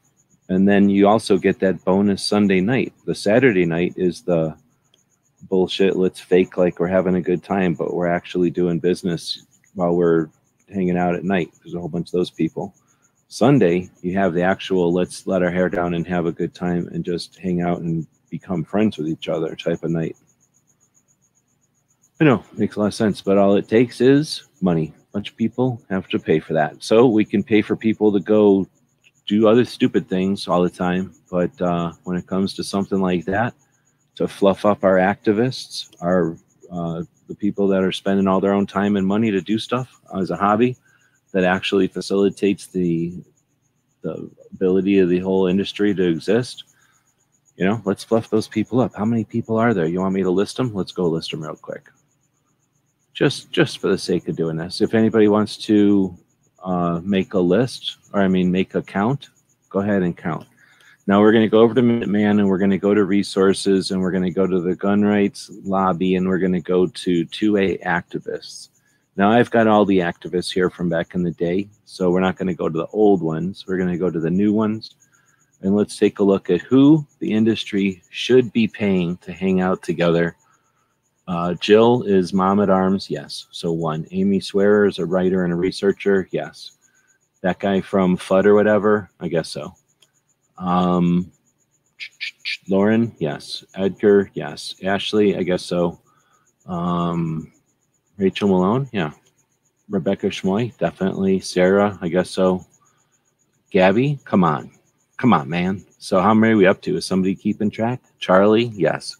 And then you also get that bonus Sunday night. The Saturday night is the bullshit. Let's fake like we're having a good time, but we're actually doing business while we're hanging out at night. There's a whole bunch of those people. Sunday, you have the actual let's let our hair down and have a good time and just hang out and become friends with each other type of night. I know, makes a lot of sense, but all it takes is money. A bunch of people have to pay for that. So we can pay for people to go do other stupid things all the time. But uh, when it comes to something like that, to fluff up our activists, our uh, the people that are spending all their own time and money to do stuff as a hobby that actually facilitates the the ability of the whole industry to exist. You know, let's fluff those people up. How many people are there? You want me to list them? Let's go list them real quick. Just just for the sake of doing this. If anybody wants to uh, make a list, or I mean, make a count, go ahead and count. Now we're going to go over to Minuteman and we're going to go to resources and we're going to go to the gun rights lobby and we're going to go to 2A activists. Now I've got all the activists here from back in the day, so we're not going to go to the old ones. We're going to go to the new ones. And let's take a look at who the industry should be paying to hang out together. Uh, Jill is mom at arms, yes. So one. Amy Swearer is a writer and a researcher, yes. That guy from FUD or whatever, I guess so. Um, Lauren, yes. Edgar, yes. Ashley, I guess so. Um, Rachel Malone, yeah. Rebecca Schmoy, definitely. Sarah, I guess so. Gabby, come on. Come on, man. So how many are we up to? Is somebody keeping track? Charlie, yes.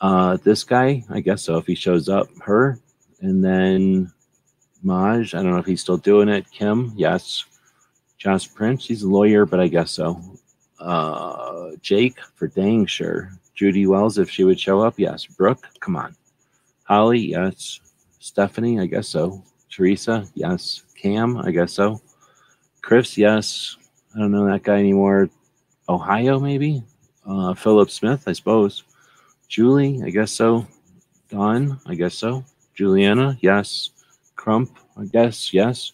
Uh, this guy, I guess so. If he shows up, her, and then Maj. I don't know if he's still doing it. Kim, yes. Josh Prince, he's a lawyer, but I guess so. Uh, Jake, for dang sure. Judy Wells, if she would show up, yes. Brooke, come on. Holly, yes. Stephanie, I guess so. Teresa, yes. Cam, I guess so. Chris, yes. I don't know that guy anymore. Ohio, maybe. Uh, Philip Smith, I suppose. Julie, I guess so. Don, I guess so. Juliana, yes. Crump, I guess, yes.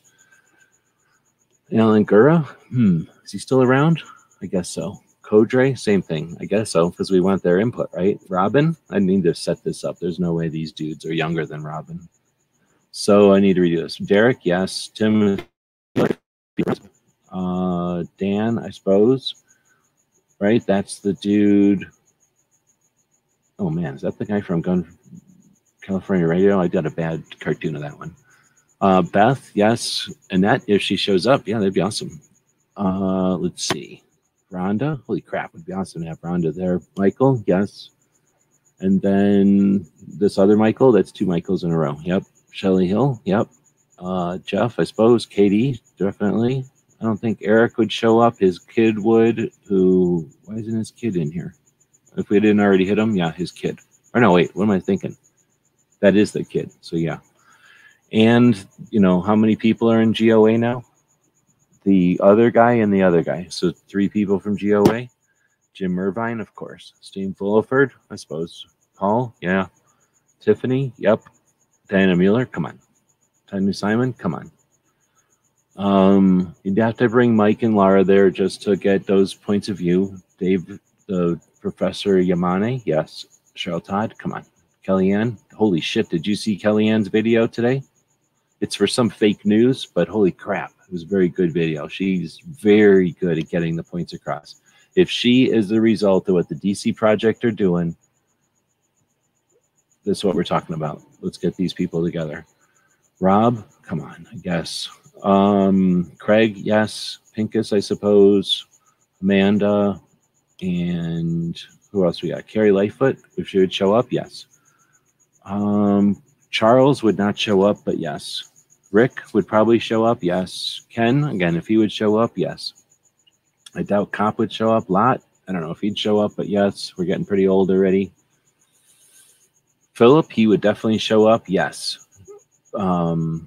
Alan Gura, hmm, is he still around? I guess so. Codrea, same thing. I guess so, because we want their input, right? Robin, I need to set this up. There's no way these dudes are younger than Robin. So I need to redo this. Derek, yes. Tim, uh, Dan, I suppose. Right? That's the dude. Oh man, is that the guy from Gun California Radio? I did a bad cartoon of that one. Uh, Beth, yes. Annette, if she shows up, yeah, that'd be awesome. Uh, let's see. Rhonda, holy crap, would be awesome to have Rhonda there. Michael, yes. And then this other Michael, that's two Michaels in a row. Yep. Shelly Hill, yep. Uh, Jeff, I suppose. Katie, definitely. I don't think Eric would show up. His kid would. Who? Why isn't his kid in here? If we didn't already hit him, yeah, his kid. Or no, wait, what am I thinking? That is the kid. So yeah. And you know how many people are in GOA now? The other guy and the other guy. So three people from GOA. Jim Irvine, of course. Steve Fulliford, I suppose. Paul, yeah. Tiffany, yep. Dianna Muller, come on. Tanya Simon, come on. Um, you'd have to bring Mike and Laura there just to get those points of view. Dave, the Professor Yamane, yes. Cheryl Todd, come on. Kellyanne, holy shit, did you see Kellyanne's video today? It's for some fake news, but holy crap, it was a very good video. She's very good at getting the points across. If she is the result of what the DC Project are doing, this is what we're talking about. Let's get these people together. Rob, come on, I guess. Um, Craig, yes. Pincus, I suppose. Amanda, and who else we got? Carrie Lightfoot, if she would show up, yes. Um, Charles would not show up, but yes. Rick would probably show up, yes. Ken, again, if he would show up, yes. I doubt Cop would show up. Lot, I don't know if he'd show up, but yes, we're getting pretty old already. Philip, he would definitely show up, yes. Um,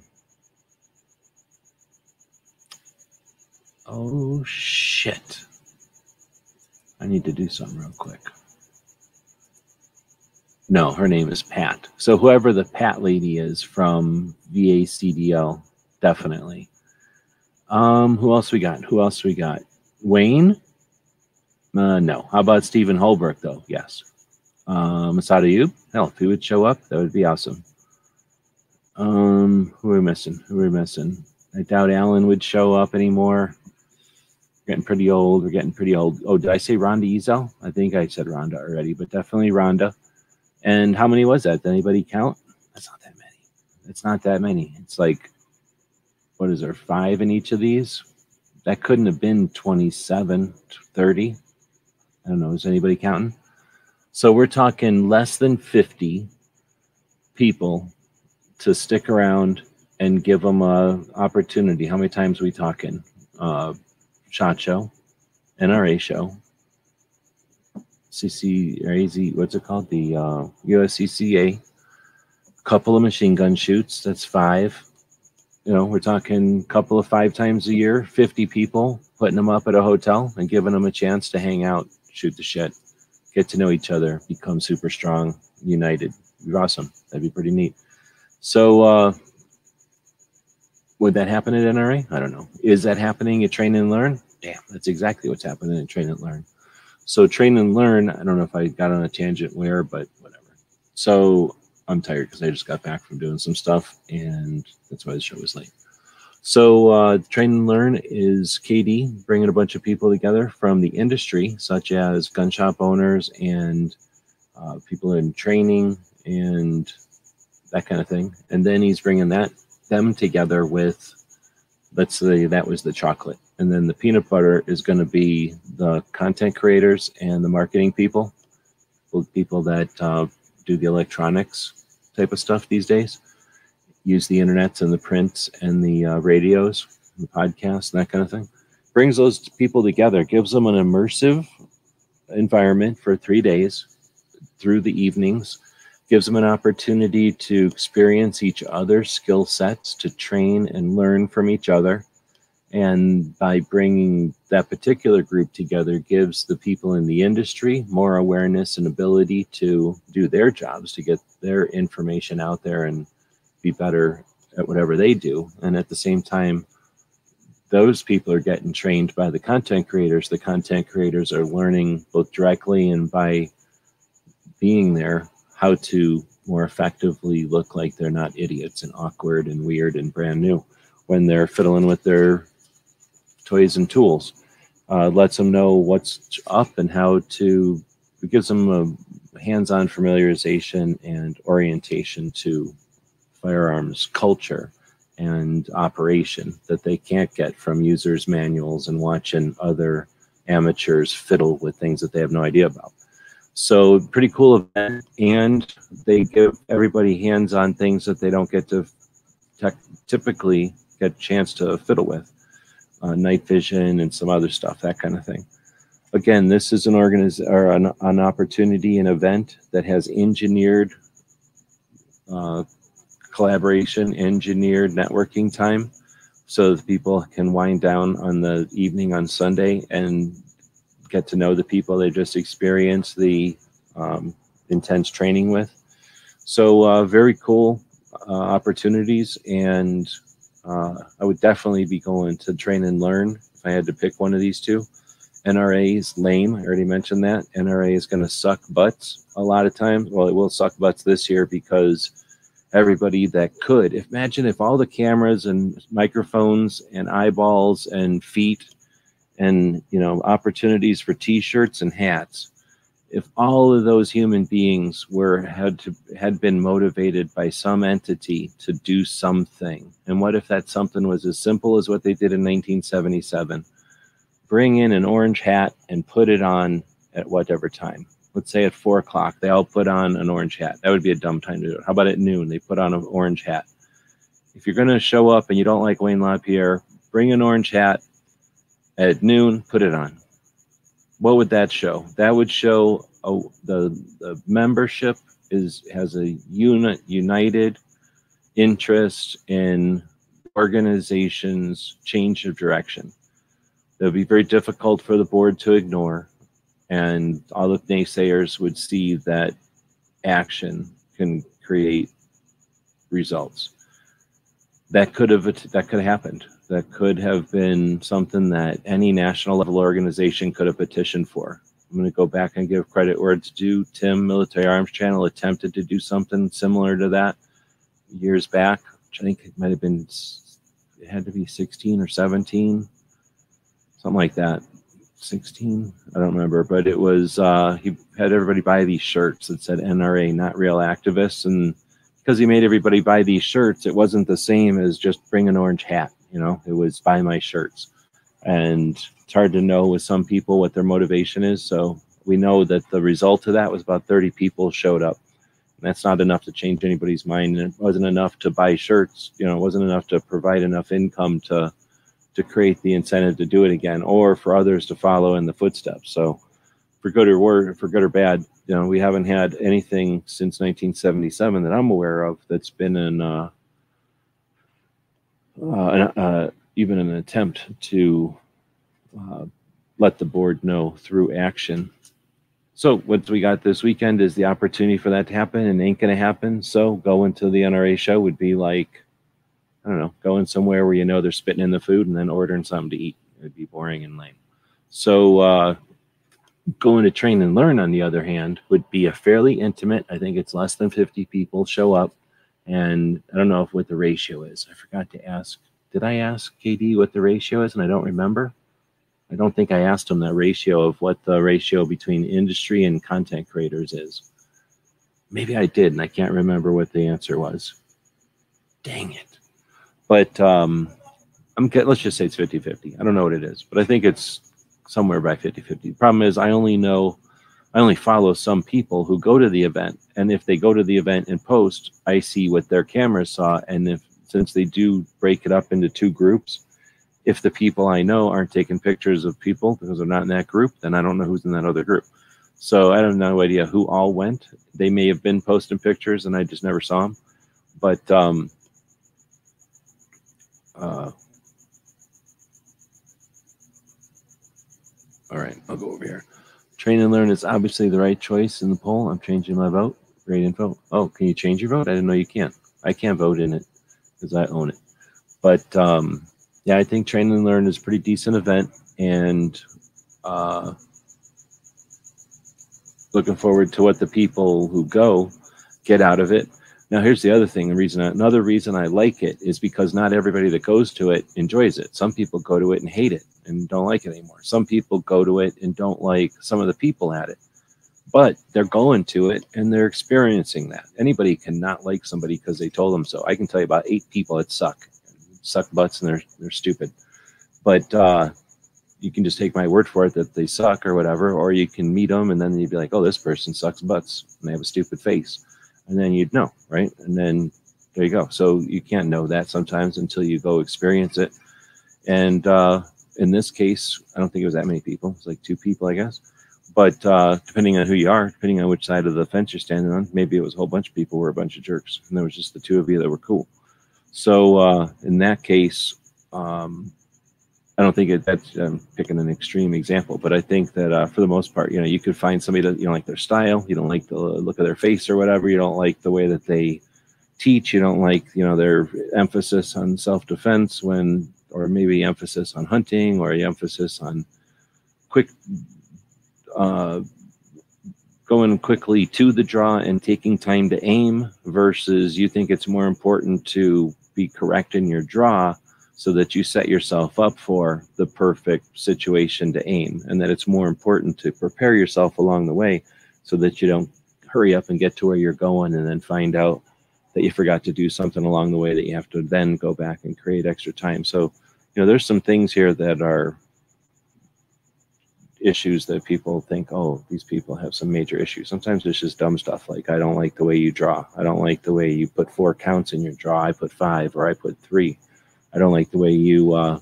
oh, shit. I need to do something real quick. No, her name is Pat. So whoever the Pat lady is from VACDL, definitely. Um, who else we got? Who else we got? Wayne? Uh, no. How about Stephen Halbrook, though? Yes. Uh, Massad Ayoob? Hell, if he would show up, that would be awesome. Um, who are we missing? Who are we missing? I doubt Alan would show up anymore. Getting pretty old. We're getting pretty old. Oh, did I say Rhonda Ezell? I think I said Rhonda already, but definitely Rhonda. And how many was that? Did anybody count? That's not that many. It's not that many. It's like, what is there, five in each of these? That couldn't have been 27, 30. I don't know. Is anybody counting? So we're talking less than 50 people to stick around and give them a opportunity. How many times we talking? Uh, Shot Show, NRA Show, CC or AZ, what's it called? The uh, USCCA. A couple of machine gun shoots. That's five. You know, we're talking a couple of five times a year, 50 people, putting them up at a hotel and giving them a chance to hang out, shoot the shit, get to know each other, become super strong, united. Be awesome. That'd be pretty neat. So, uh, would that happen at NRA? I don't know. Is that happening at Train and Learn? Damn, that's exactly what's happening at Train and Learn. So train and learn. I don't know if I got on a tangent where, but whatever. So I'm tired because I just got back from doing some stuff, and that's why the show was late. So uh, train and learn is KD bringing a bunch of people together from the industry, such as gun shop owners and uh, people in training and that kind of thing. And then he's bringing that them together with, let's say that was the chocolate, and then the peanut butter is going to be the content creators and the marketing people, people that uh, do the electronics type of stuff these days, use the internets and the prints and the uh, radios, the podcasts, that kind of thing. Brings those people together, gives them an immersive environment for three days through the evenings gives them an opportunity to experience each other's skill sets, to train and learn from each other. And by bringing that particular group together, gives the people in the industry more awareness and ability to do their jobs, to get their information out there and be better at whatever they do. And at the same time, those people are getting trained by the content creators. The content creators are learning both directly and by being there how to more effectively look like they're not idiots and awkward and weird and brand new when they're fiddling with their toys and tools. Uh, lets them know what's up and how to, it gives them a hands on familiarization and orientation to firearms culture and operation that they can't get from users' manuals and watching other amateurs fiddle with things that they have no idea about. So pretty cool event, and they give everybody hands-on things that they don't get to typically get a chance to fiddle with, uh, night vision and some other stuff, that kind of thing. Again, this is an organiz- or an, an opportunity, an event that has engineered uh, collaboration, engineered networking time, so that people can wind down on the evening on Sunday and get to know the people they just experienced the um, intense training with. So uh, very cool uh, opportunities, and uh, I would definitely be going to train and learn if I had to pick one of these two. NRA is lame. I already mentioned that. NRA is going to suck butts a lot of times. Well, it will suck butts this year because everybody that could. Imagine if all the cameras and microphones and eyeballs and feet and you know opportunities for t-shirts and hats. If all of those human beings were had to had been motivated by some entity to do something and what if that something was as simple as what they did in 1977 bring in an orange hat and put it on at whatever time. Let's say at four o'clock they all put on an orange hat. That would be a dumb time to do it. How about at noon they put on an orange hat? If you're going to show up and you don't like wayne lapierre bring an orange hat at noon, put it on. What would that show? That would show a, the, the membership is has a unit united interest in organization's change of direction. That would be very difficult for the board to ignore, and all the naysayers would see that action can create results. That could have that could have happened that could have been something that any national level organization could have petitioned for. I'm going to go back and give credit where it's due. Tim, Military Arms Channel, attempted to do something similar to that years back, which I think it might have been, it had to be 16 or 17, something like that. 16, I don't remember, but it was, uh, he had everybody buy these shirts that said NRA, not real activists. And because he made everybody buy these shirts, it wasn't the same as just bring an orange hat you know, it was buy my shirts. And it's hard to know with some people what their motivation is. So we know that the result of that was about 30 people showed up. And that's not enough to change anybody's mind. And it wasn't enough to buy shirts. You know, it wasn't enough to provide enough income to to create the incentive to do it again or for others to follow in the footsteps. So for good or for good or bad, you know, we haven't had anything since 1977 that I'm aware of that's been in uh, uh, uh, even an attempt to uh, let the board know through action. So what we got this weekend is the opportunity for that to happen, and ain't going to happen. So going to the NRA show would be like, I don't know, going somewhere where you know they're spitting in the food and then ordering something to eat. It'd be boring and lame. So uh, going to train and learn, on the other hand, would be a fairly intimate. I think it's less than 50 people show up and I don't know if what the ratio is. I forgot to ask. Did I ask KD what the ratio is? And I don't remember. I don't think I asked him that ratio of what the ratio between industry and content creators is. maybe I did, and I can't remember what the answer was. Dang it. But um, I'm let's just say it's 50 50. I don't know what it is, but I think it's somewhere by 50 50. The problem is, I only know, I only follow some people who go to the event. And if they go to the event and post, I see what their cameras saw. And if, since they do break it up into two groups, if the people I know aren't taking pictures of people because they're not in that group, then I don't know who's in that other group. So I have no idea who all went. They may have been posting pictures and I just never saw them. But um, uh, all right, I'll go over here. Train and learn is obviously the right choice in the poll. I'm changing my vote. Great info. Oh, can you change your vote? I didn't know you can. I can't vote in it because I own it. But um, yeah, I think Train and Learn is a pretty decent event, and uh, looking forward to what the people who go get out of it. Now, here's the other thing. The reason, another reason I like it is because not everybody that goes to it enjoys it. Some people go to it and hate it and don't like it anymore. Some people go to it and don't like some of the people at it, but they're going to it and they're experiencing that. Anybody cannot like somebody because they told them so. I can tell you about eight people that suck, suck butts, and they're they're stupid. But uh, you can just take my word for it that they suck or whatever, or you can meet them and then you'd be like, oh, this person sucks butts and they have a stupid face. And then you'd know, right? And then there you go. So you can't know that sometimes until you go experience it. And uh, in this case, I don't think it was that many people. It's like two people, I guess. But uh, depending on who you are, depending on which side of the fence you're standing on, maybe it was a whole bunch of people were a bunch of jerks, and there was just the two of you that were cool. So uh, in that case, um, I don't think it, that's picking an extreme example, but I think that uh, for the most part, you know, you could find somebody that you don't like their style, you don't like the look of their face or whatever, you don't like the way that they teach, you don't like, you know, their emphasis on self-defense when, or maybe emphasis on hunting or emphasis on quick, uh, going quickly to the draw and taking time to aim versus you think it's more important to be correct in your draw so that you set yourself up for the perfect situation to aim and that it's more important to prepare yourself along the way so that you don't hurry up and get to where you're going and then find out that you forgot to do something along the way that you have to then go back and create extra time. So you know there's some things here that are issues that people think oh these people have some major issues. Sometimes it's just dumb stuff like i don't like the way you draw. I don't like the way you put four counts in your draw. I put five or i put three. I don't like the way you uh,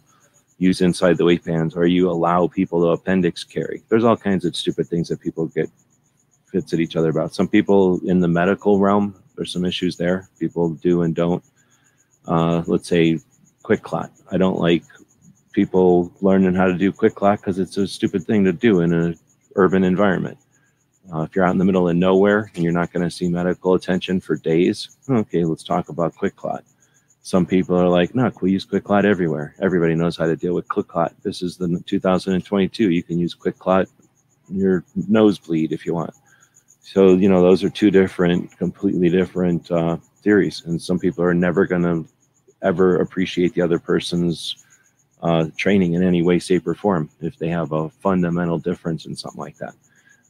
use inside the waistbands or you allow people to appendix carry. There's all kinds of stupid things that people get fits at each other about. Some people in the medical realm, there's some issues there. People do and don't. Uh, let's say QuikClot. I don't like people learning how to do QuikClot because it's a stupid thing to do in an urban environment. Uh, if you're out in the middle of nowhere and you're not going to see medical attention for days, okay, let's talk about QuikClot. some people are like, no, we use QuikClot everywhere. Everybody knows how to deal with QuikClot. This is the 2022. You can use quick clot your nosebleed if you want. So, you know, those are two different, completely different uh, theories. And some people are never going to ever appreciate the other person's uh, training in any way, shape, or form if they have a fundamental difference in something like that.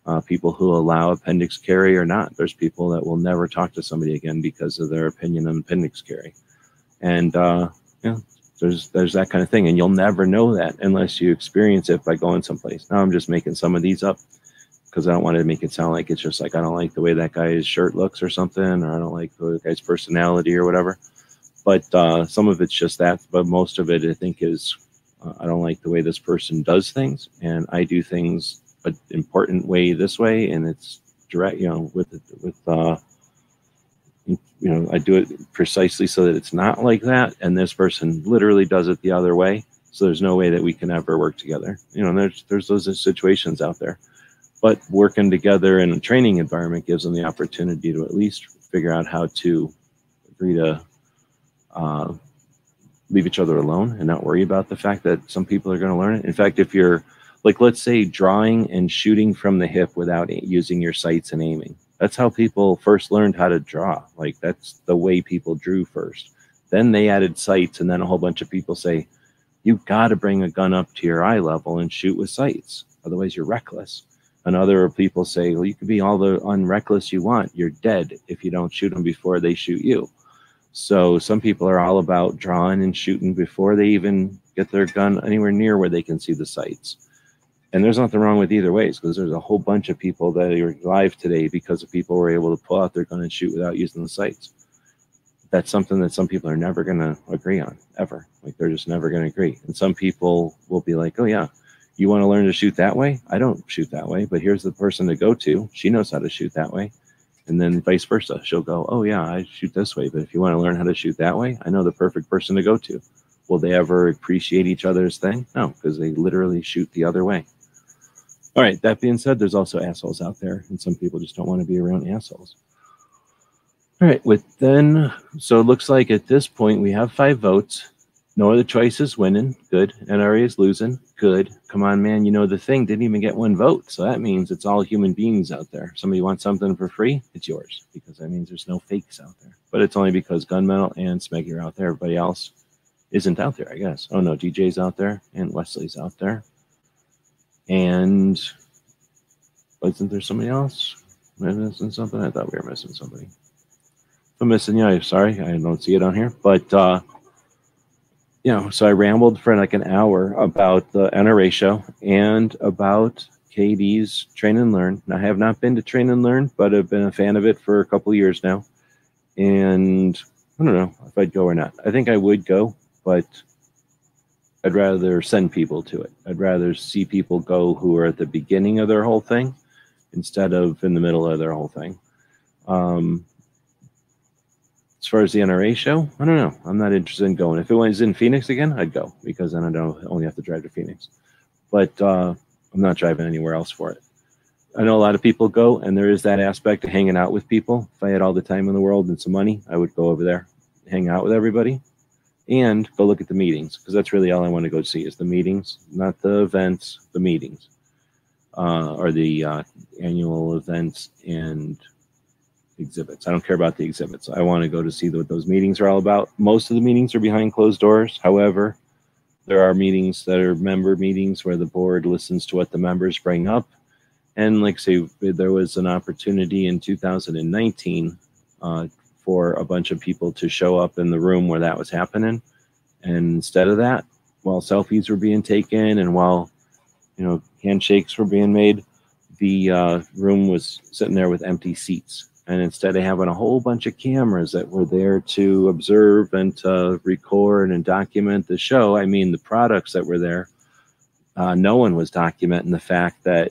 Uh, people who allow appendix carry or not. There's people that will never talk to somebody again because of their opinion on appendix carry and uh, yeah, there's there's that kind of thing, and you'll never know that unless you experience it by going someplace. Now I'm just making some of these up because I don't want to make it sound like it's just like I don't like the way that guy's shirt looks or something, or I don't like the guy's personality or whatever. But uh, some of it's just that, but most of it I think is uh, I don't like the way this person does things, and I do things an important way this way, and it's direct, you know, with with uh, you know, I do it precisely so that it's not like that. And this person literally does it the other way. So there's no way that we can ever work together. You know, there's there's those situations out there. But working together in a training environment gives them the opportunity to at least figure out how to agree to uh, leave each other alone and not worry about the fact that some people are going to learn it. In fact, if you're like, let's say drawing and shooting from the hip without using your sights and aiming, that's how people first learned how to draw. Like that's the way people drew first. Then they added sights, and then a whole bunch of people say, "You've got to bring a gun up to your eye level and shoot with sights, otherwise you're reckless." And other people say, well, you can be all the unreckless you want. You're dead if you don't shoot them before they shoot you. So some people are all about drawing and shooting before they even get their gun anywhere near where they can see the sights. And there's nothing wrong with either ways because there's a whole bunch of people that are alive today because of people were able to pull out their gun and shoot without using the sights. That's something that some people are never going to agree on ever. Like they're just never going to agree. And some people will be like, oh, yeah, you want to learn to shoot that way? I don't shoot that way, but here's the person to go to. She knows how to shoot that way. And then vice versa. She'll go, oh, yeah, I shoot this way. But if you want to learn how to shoot that way, I know the perfect person to go to. Will they ever appreciate each other's thing? No, because they literally shoot the other way. All right. That being said, there's also assholes out there, and some people just don't want to be around assholes. All right. With then, so it looks like at this point we have five votes. No other choices winning. Good. NRA is losing. Good. Come on, man. You know, the thing didn't even get one vote. So that means it's all human beings out there. Somebody wants something for free, it's yours because that means there's no fakes out there. But it's only because Gunmetal and Smeggy are out there. Everybody else isn't out there, I guess. Oh, no. DJ's out there and Wesley's out there. And wasn't there somebody else? Am I missing something? I thought we were missing somebody. If I'm missing you, I'm sorry. I don't see it on here. But, uh, you know, so I rambled for like an hour about the NRA show and about KD's Train and Learn. I have not been to Train and Learn, but I've been a fan of it for a couple years now. And I don't know if I'd go or not. I think I would go, but I'd rather send people to it. I'd rather see people go who are at the beginning of their whole thing instead of in the middle of their whole thing. Um, as far as the NRA show, I don't know. I'm not interested in going. If it was in Phoenix again, I'd go because then I don't only have to drive to Phoenix. But uh, I'm not driving anywhere else for it. I know a lot of people go, and there is that aspect of hanging out with people. If I had all the time in the world and some money, I would go over there, hang out with everybody, and go look at the meetings because that's really all I want to go see is the meetings, not the events, the meetings, uh, or the uh, annual events and exhibits. I don't care about the exhibits. I want to go to see what those meetings are all about. Most of the meetings are behind closed doors. However, there are meetings that are member meetings where the board listens to what the members bring up. And like say, there was an opportunity in 2019 uh, for a bunch of people to show up in the room where that was happening. And instead of that, while selfies were being taken and while you know handshakes were being made, the uh, room was sitting there with empty seats and instead of having a whole bunch of cameras that were there to observe and to record and document the show, I mean, the products that were there, uh, no one was documenting the fact that,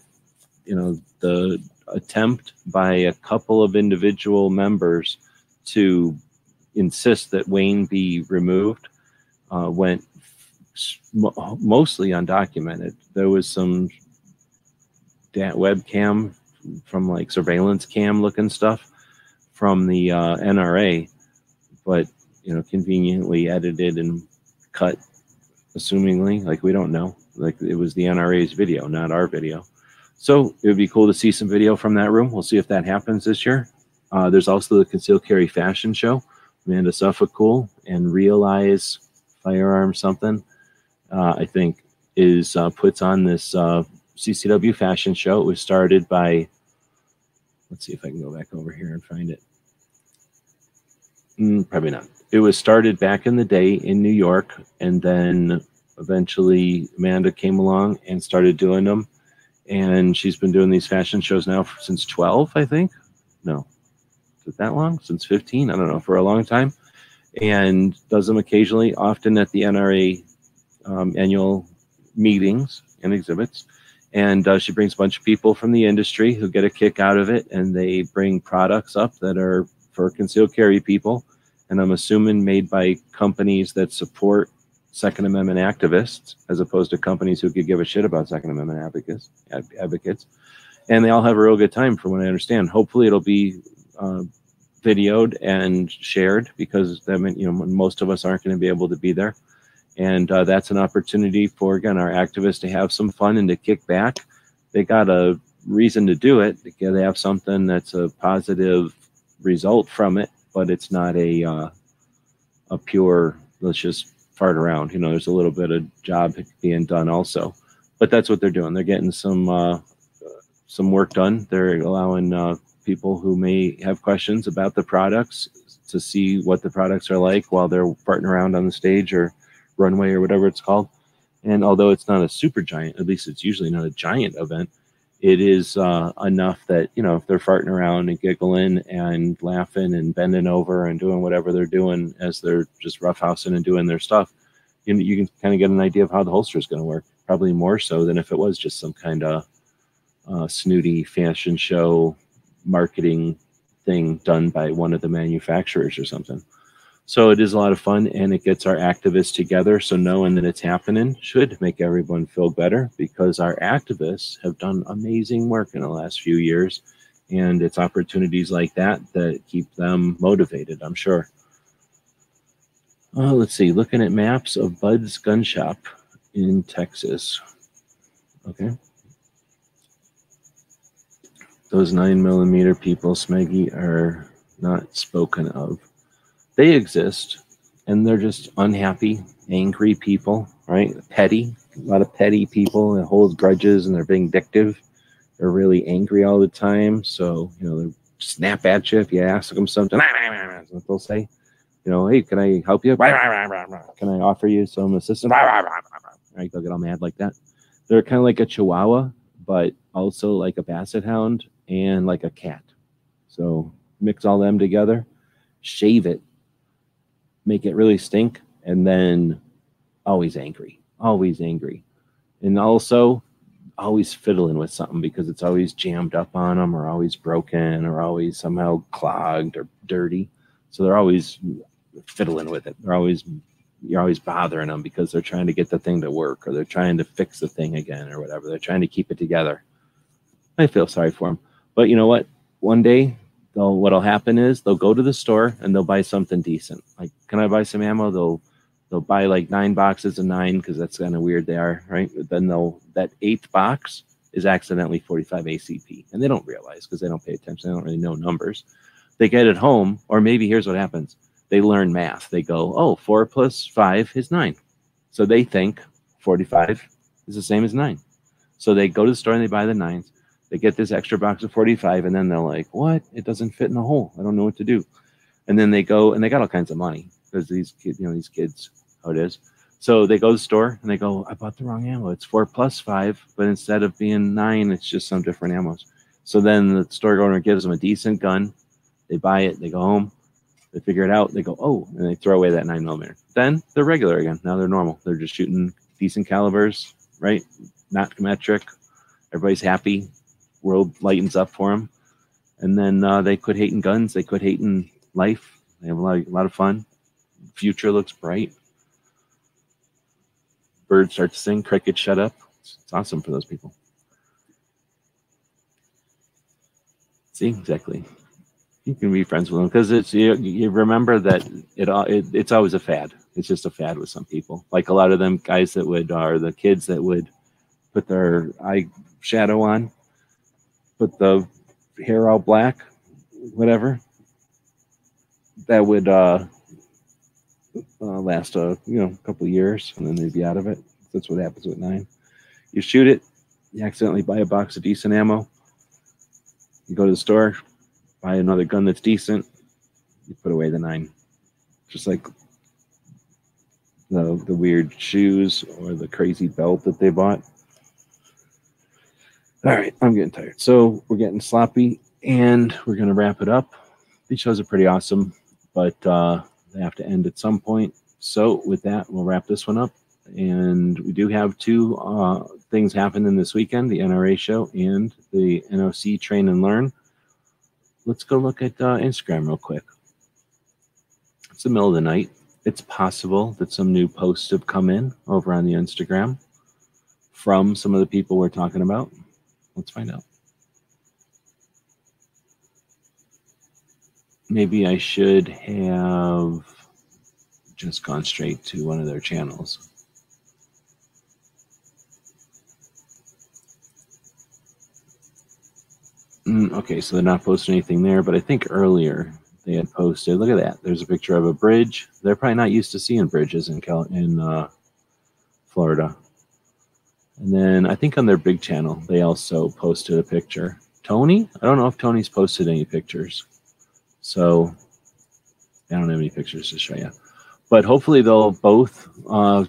you know, the attempt by a couple of individual members to insist that Wayne be removed uh, went mostly undocumented. There was some webcam from like surveillance cam looking stuff from the uh, NRA, but you know, conveniently edited and cut, assumingly. Like we don't know. Like it was the NRA's video, not our video. So it would be cool to see some video from that room. We'll see if that happens this year. Uh, there's also the concealed carry fashion show. Amanda Suffecool and Realize Firearm something. Uh, I think is uh, puts on this uh, CCW fashion show. It was started by, let's see if I can go back over here and find it. Mm, probably not. It was started back in the day in New York, and then eventually Amanda came along and started doing them. And she's been doing these fashion shows now since 12, I think. No, is it that long? Since 15? I don't know, for a long time. And does them occasionally, often at the NRA um, annual meetings and exhibits and uh, she brings a bunch of people from the industry who get a kick out of it and they bring products up that are for concealed carry people. And i'm assuming made by companies that support second amendment activists as opposed to companies who could give a shit about second amendment advocates advocates. And they all have a real good time from what i understand. Hopefully it'll be uh, videoed and shared because that mean, you know most of us aren't going to be able to be there and uh, that's an opportunity for again our activists to have some fun and to kick back. They got a reason to do it they have something that's a positive result from it but it's not a uh, a pure let's just fart around. You know there's a little bit of job being done also. But that's what they're doing. They're getting some uh, some work done. They're allowing uh, people who may have questions about the products to see what the products are like while they're farting around on the stage or runway or whatever it's called. And although it's not a super giant, at least it's usually not a giant event, it is uh, enough that you know if they're farting around and giggling and laughing and bending over and doing whatever they're doing as they're just roughhousing and doing their stuff, you, you can kind of get an idea of how the holster is going to work. Probably more so than if it was just some kind of uh, snooty fashion show marketing thing done by one of the manufacturers or something. So it is a lot of fun and it gets our activists together. So knowing that it's happening should make everyone feel better because our activists have done amazing work in the last few years. And it's opportunities like that that keep them motivated, I'm sure. Uh, let's see, looking at maps of Bud's Gun Shop in Texas. Okay. Those nine millimeter people, Smeggy, are not spoken of they exist and they're just unhappy, angry people, right? Petty, a lot of petty people that hold grudges and they're vindictive. They're really angry all the time. So, you know, they snap at you if you ask them something. What they'll say. You know, hey, can I help you? Can I offer you some assistance? Right? They'll get all mad like that. They're kind of like a chihuahua, but also like a basset hound and like a cat. So mix all them together, shave it, make it really stink, and then always angry, always angry. And also always fiddling with something because it's always jammed up on them or always broken or always somehow clogged or dirty. So they're always fiddling with it. They're always you're always bothering them because they're trying to get the thing to work or they're trying to fix the thing again or whatever. They're trying to keep it together. I feel sorry for them. But you know what? One day they'll what'll happen is they'll go to the store and they'll buy something decent. Like, can I buy some ammo? They'll they'll buy like nine boxes of nine because that's kind of weird they are, right? But then they'll that eighth box is accidentally 45 ACP. And they don't realize because they don't pay attention. They don't really know numbers. They get it home, or maybe here's what happens. They learn math. They go, oh, four plus five is nine. So they think 45 is the same as nine. So they go to the store and they buy the nines they get this extra box of 45 and then they're like what? It doesn't fit in the hole. I don't know what to do. And then they go and they got all kinds of money because these kids you know these kids how it is. So they go to the store and they go i bought the wrong ammo. It's four plus five but instead of being nine it's just some different ammos. So then the store owner gives them a decent gun. They buy it they go home they figure it out they go oh and they throw away that nine millimeter. Then they're regular again. Now they're normal. They're just shooting decent calibers right? Not metric. Everybody's happy world lightens up for them. And then uh, they quit hating guns. They quit hating life. They have a lot, a lot of fun. Future looks bright. Birds start to sing. Crickets shut up. It's, it's awesome for those people. See exactly. You can be friends with them because it's you, you remember that it, it it's always a fad. It's just a fad with some people. Like a lot of them guys that would are the kids that would put their eye shadow on put the hair all black, whatever, that would uh, uh, last a you know couple years, and then they'd be out of it. That's what happens with nine. You shoot it, you accidentally buy a box of decent ammo. You go to the store, buy another gun that's decent. You put away the nine, just like the the weird shoes or the crazy belt that they bought. All right, I'm getting tired. So we're getting sloppy and we're going to wrap it up. These shows are pretty awesome, but uh, they have to end at some point. So with that, we'll wrap this one up. And we do have two uh, things happening this weekend the NRA show and the NOC Train and Learn. Let's go look at uh, Instagram real quick. It's the middle of the night. It's possible that some new posts have come in over on the Instagram from some of the people we're talking about. Let's find out. Maybe I should have just gone straight to one of their channels. Mm, okay, so they're not posting anything there, but I think earlier they had posted. Look at that. There's a picture of a bridge. They're probably not used to seeing bridges in Cal- in uh, Florida. And then I think on their big channel, they also posted a picture. Tony? I don't know if Tony's posted any pictures. So I don't have any pictures to show you. But hopefully they'll both uh,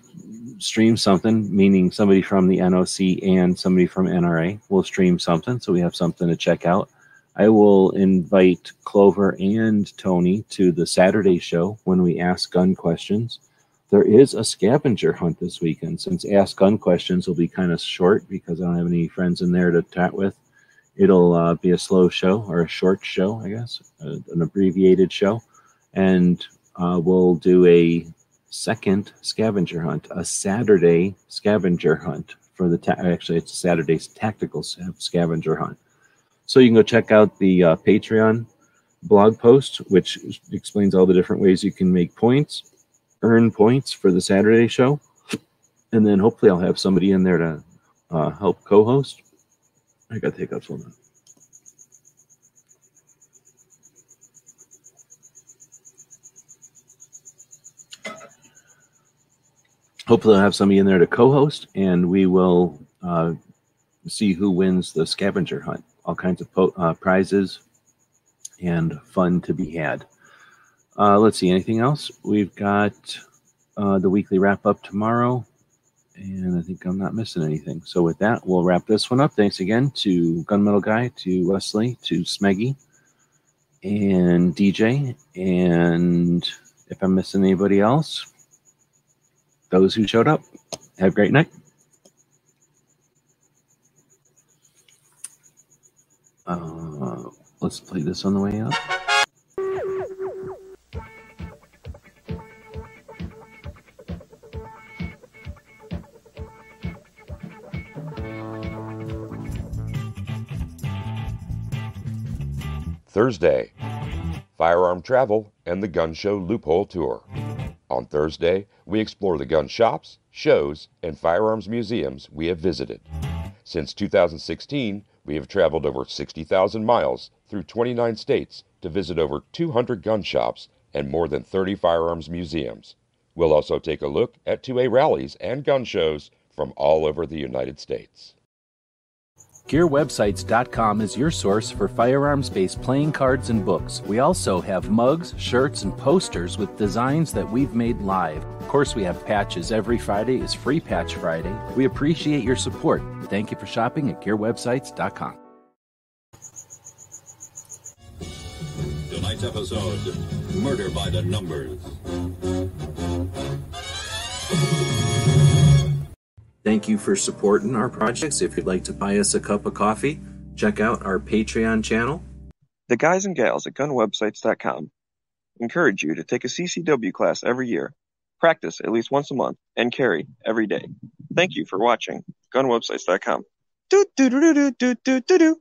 stream something, meaning somebody from the NOC and somebody from NRA will stream something. So we have something to check out. I will invite Clover and Tony to the Saturday show when we ask gun questions. There is a scavenger hunt this weekend. Since Ask Gun Questions will be kind of short because I don't have any friends in there to chat with, it'll uh, be a slow show or a short show, I guess, uh, an abbreviated show. And uh, we'll do a second scavenger hunt, a Saturday scavenger hunt for the, actually, it's a Saturday's tactical scavenger hunt. So you can go check out the uh, Patreon blog post, which explains all the different ways you can make points earn points for the Saturday show. And then hopefully I'll have somebody in there to uh, help co host. I got take off one. Hopefully, I'll have somebody in there to co host, and we will uh, see who wins the scavenger hunt. All kinds of uh, prizes and fun to be had. Uh, let's see, anything else? We've got uh, the weekly wrap up tomorrow, and I think I'm not missing anything. So, with that, we'll wrap this one up. Thanks again to Gunmetal Guy, to Wesley, to Smeggy, and DJ. And if I'm missing anybody else, those who showed up, have a great night. Uh, let's play this on the way up. Thursday, Firearm Travel and the Gun Show Loophole Tour. On Thursday, we explore the gun shops, shows, and firearms museums we have visited. Since 2016, we have traveled over 60,000 miles through 29 states to visit over 200 gun shops and more than 30 firearms museums. We'll also take a look at 2A rallies and gun shows from all over the United States. GearWebsites.com is your source for firearms based playing cards and books. We also have mugs, shirts, and posters with designs that we've made live. Of course, we have patches. Every Friday is Free Patch Friday. We appreciate your support. Thank you for shopping at GearWebsites.com. Tonight's episode Murder by the Numbers. Thank you for supporting our projects. If you'd like to buy us a cup of coffee, check out our Patreon channel. The guys and gals at gunwebsites.com encourage you to take a CCW class every year, practice at least once a month, and carry every day. Thank you for watching gunwebsites.com. Do do do do do do do do.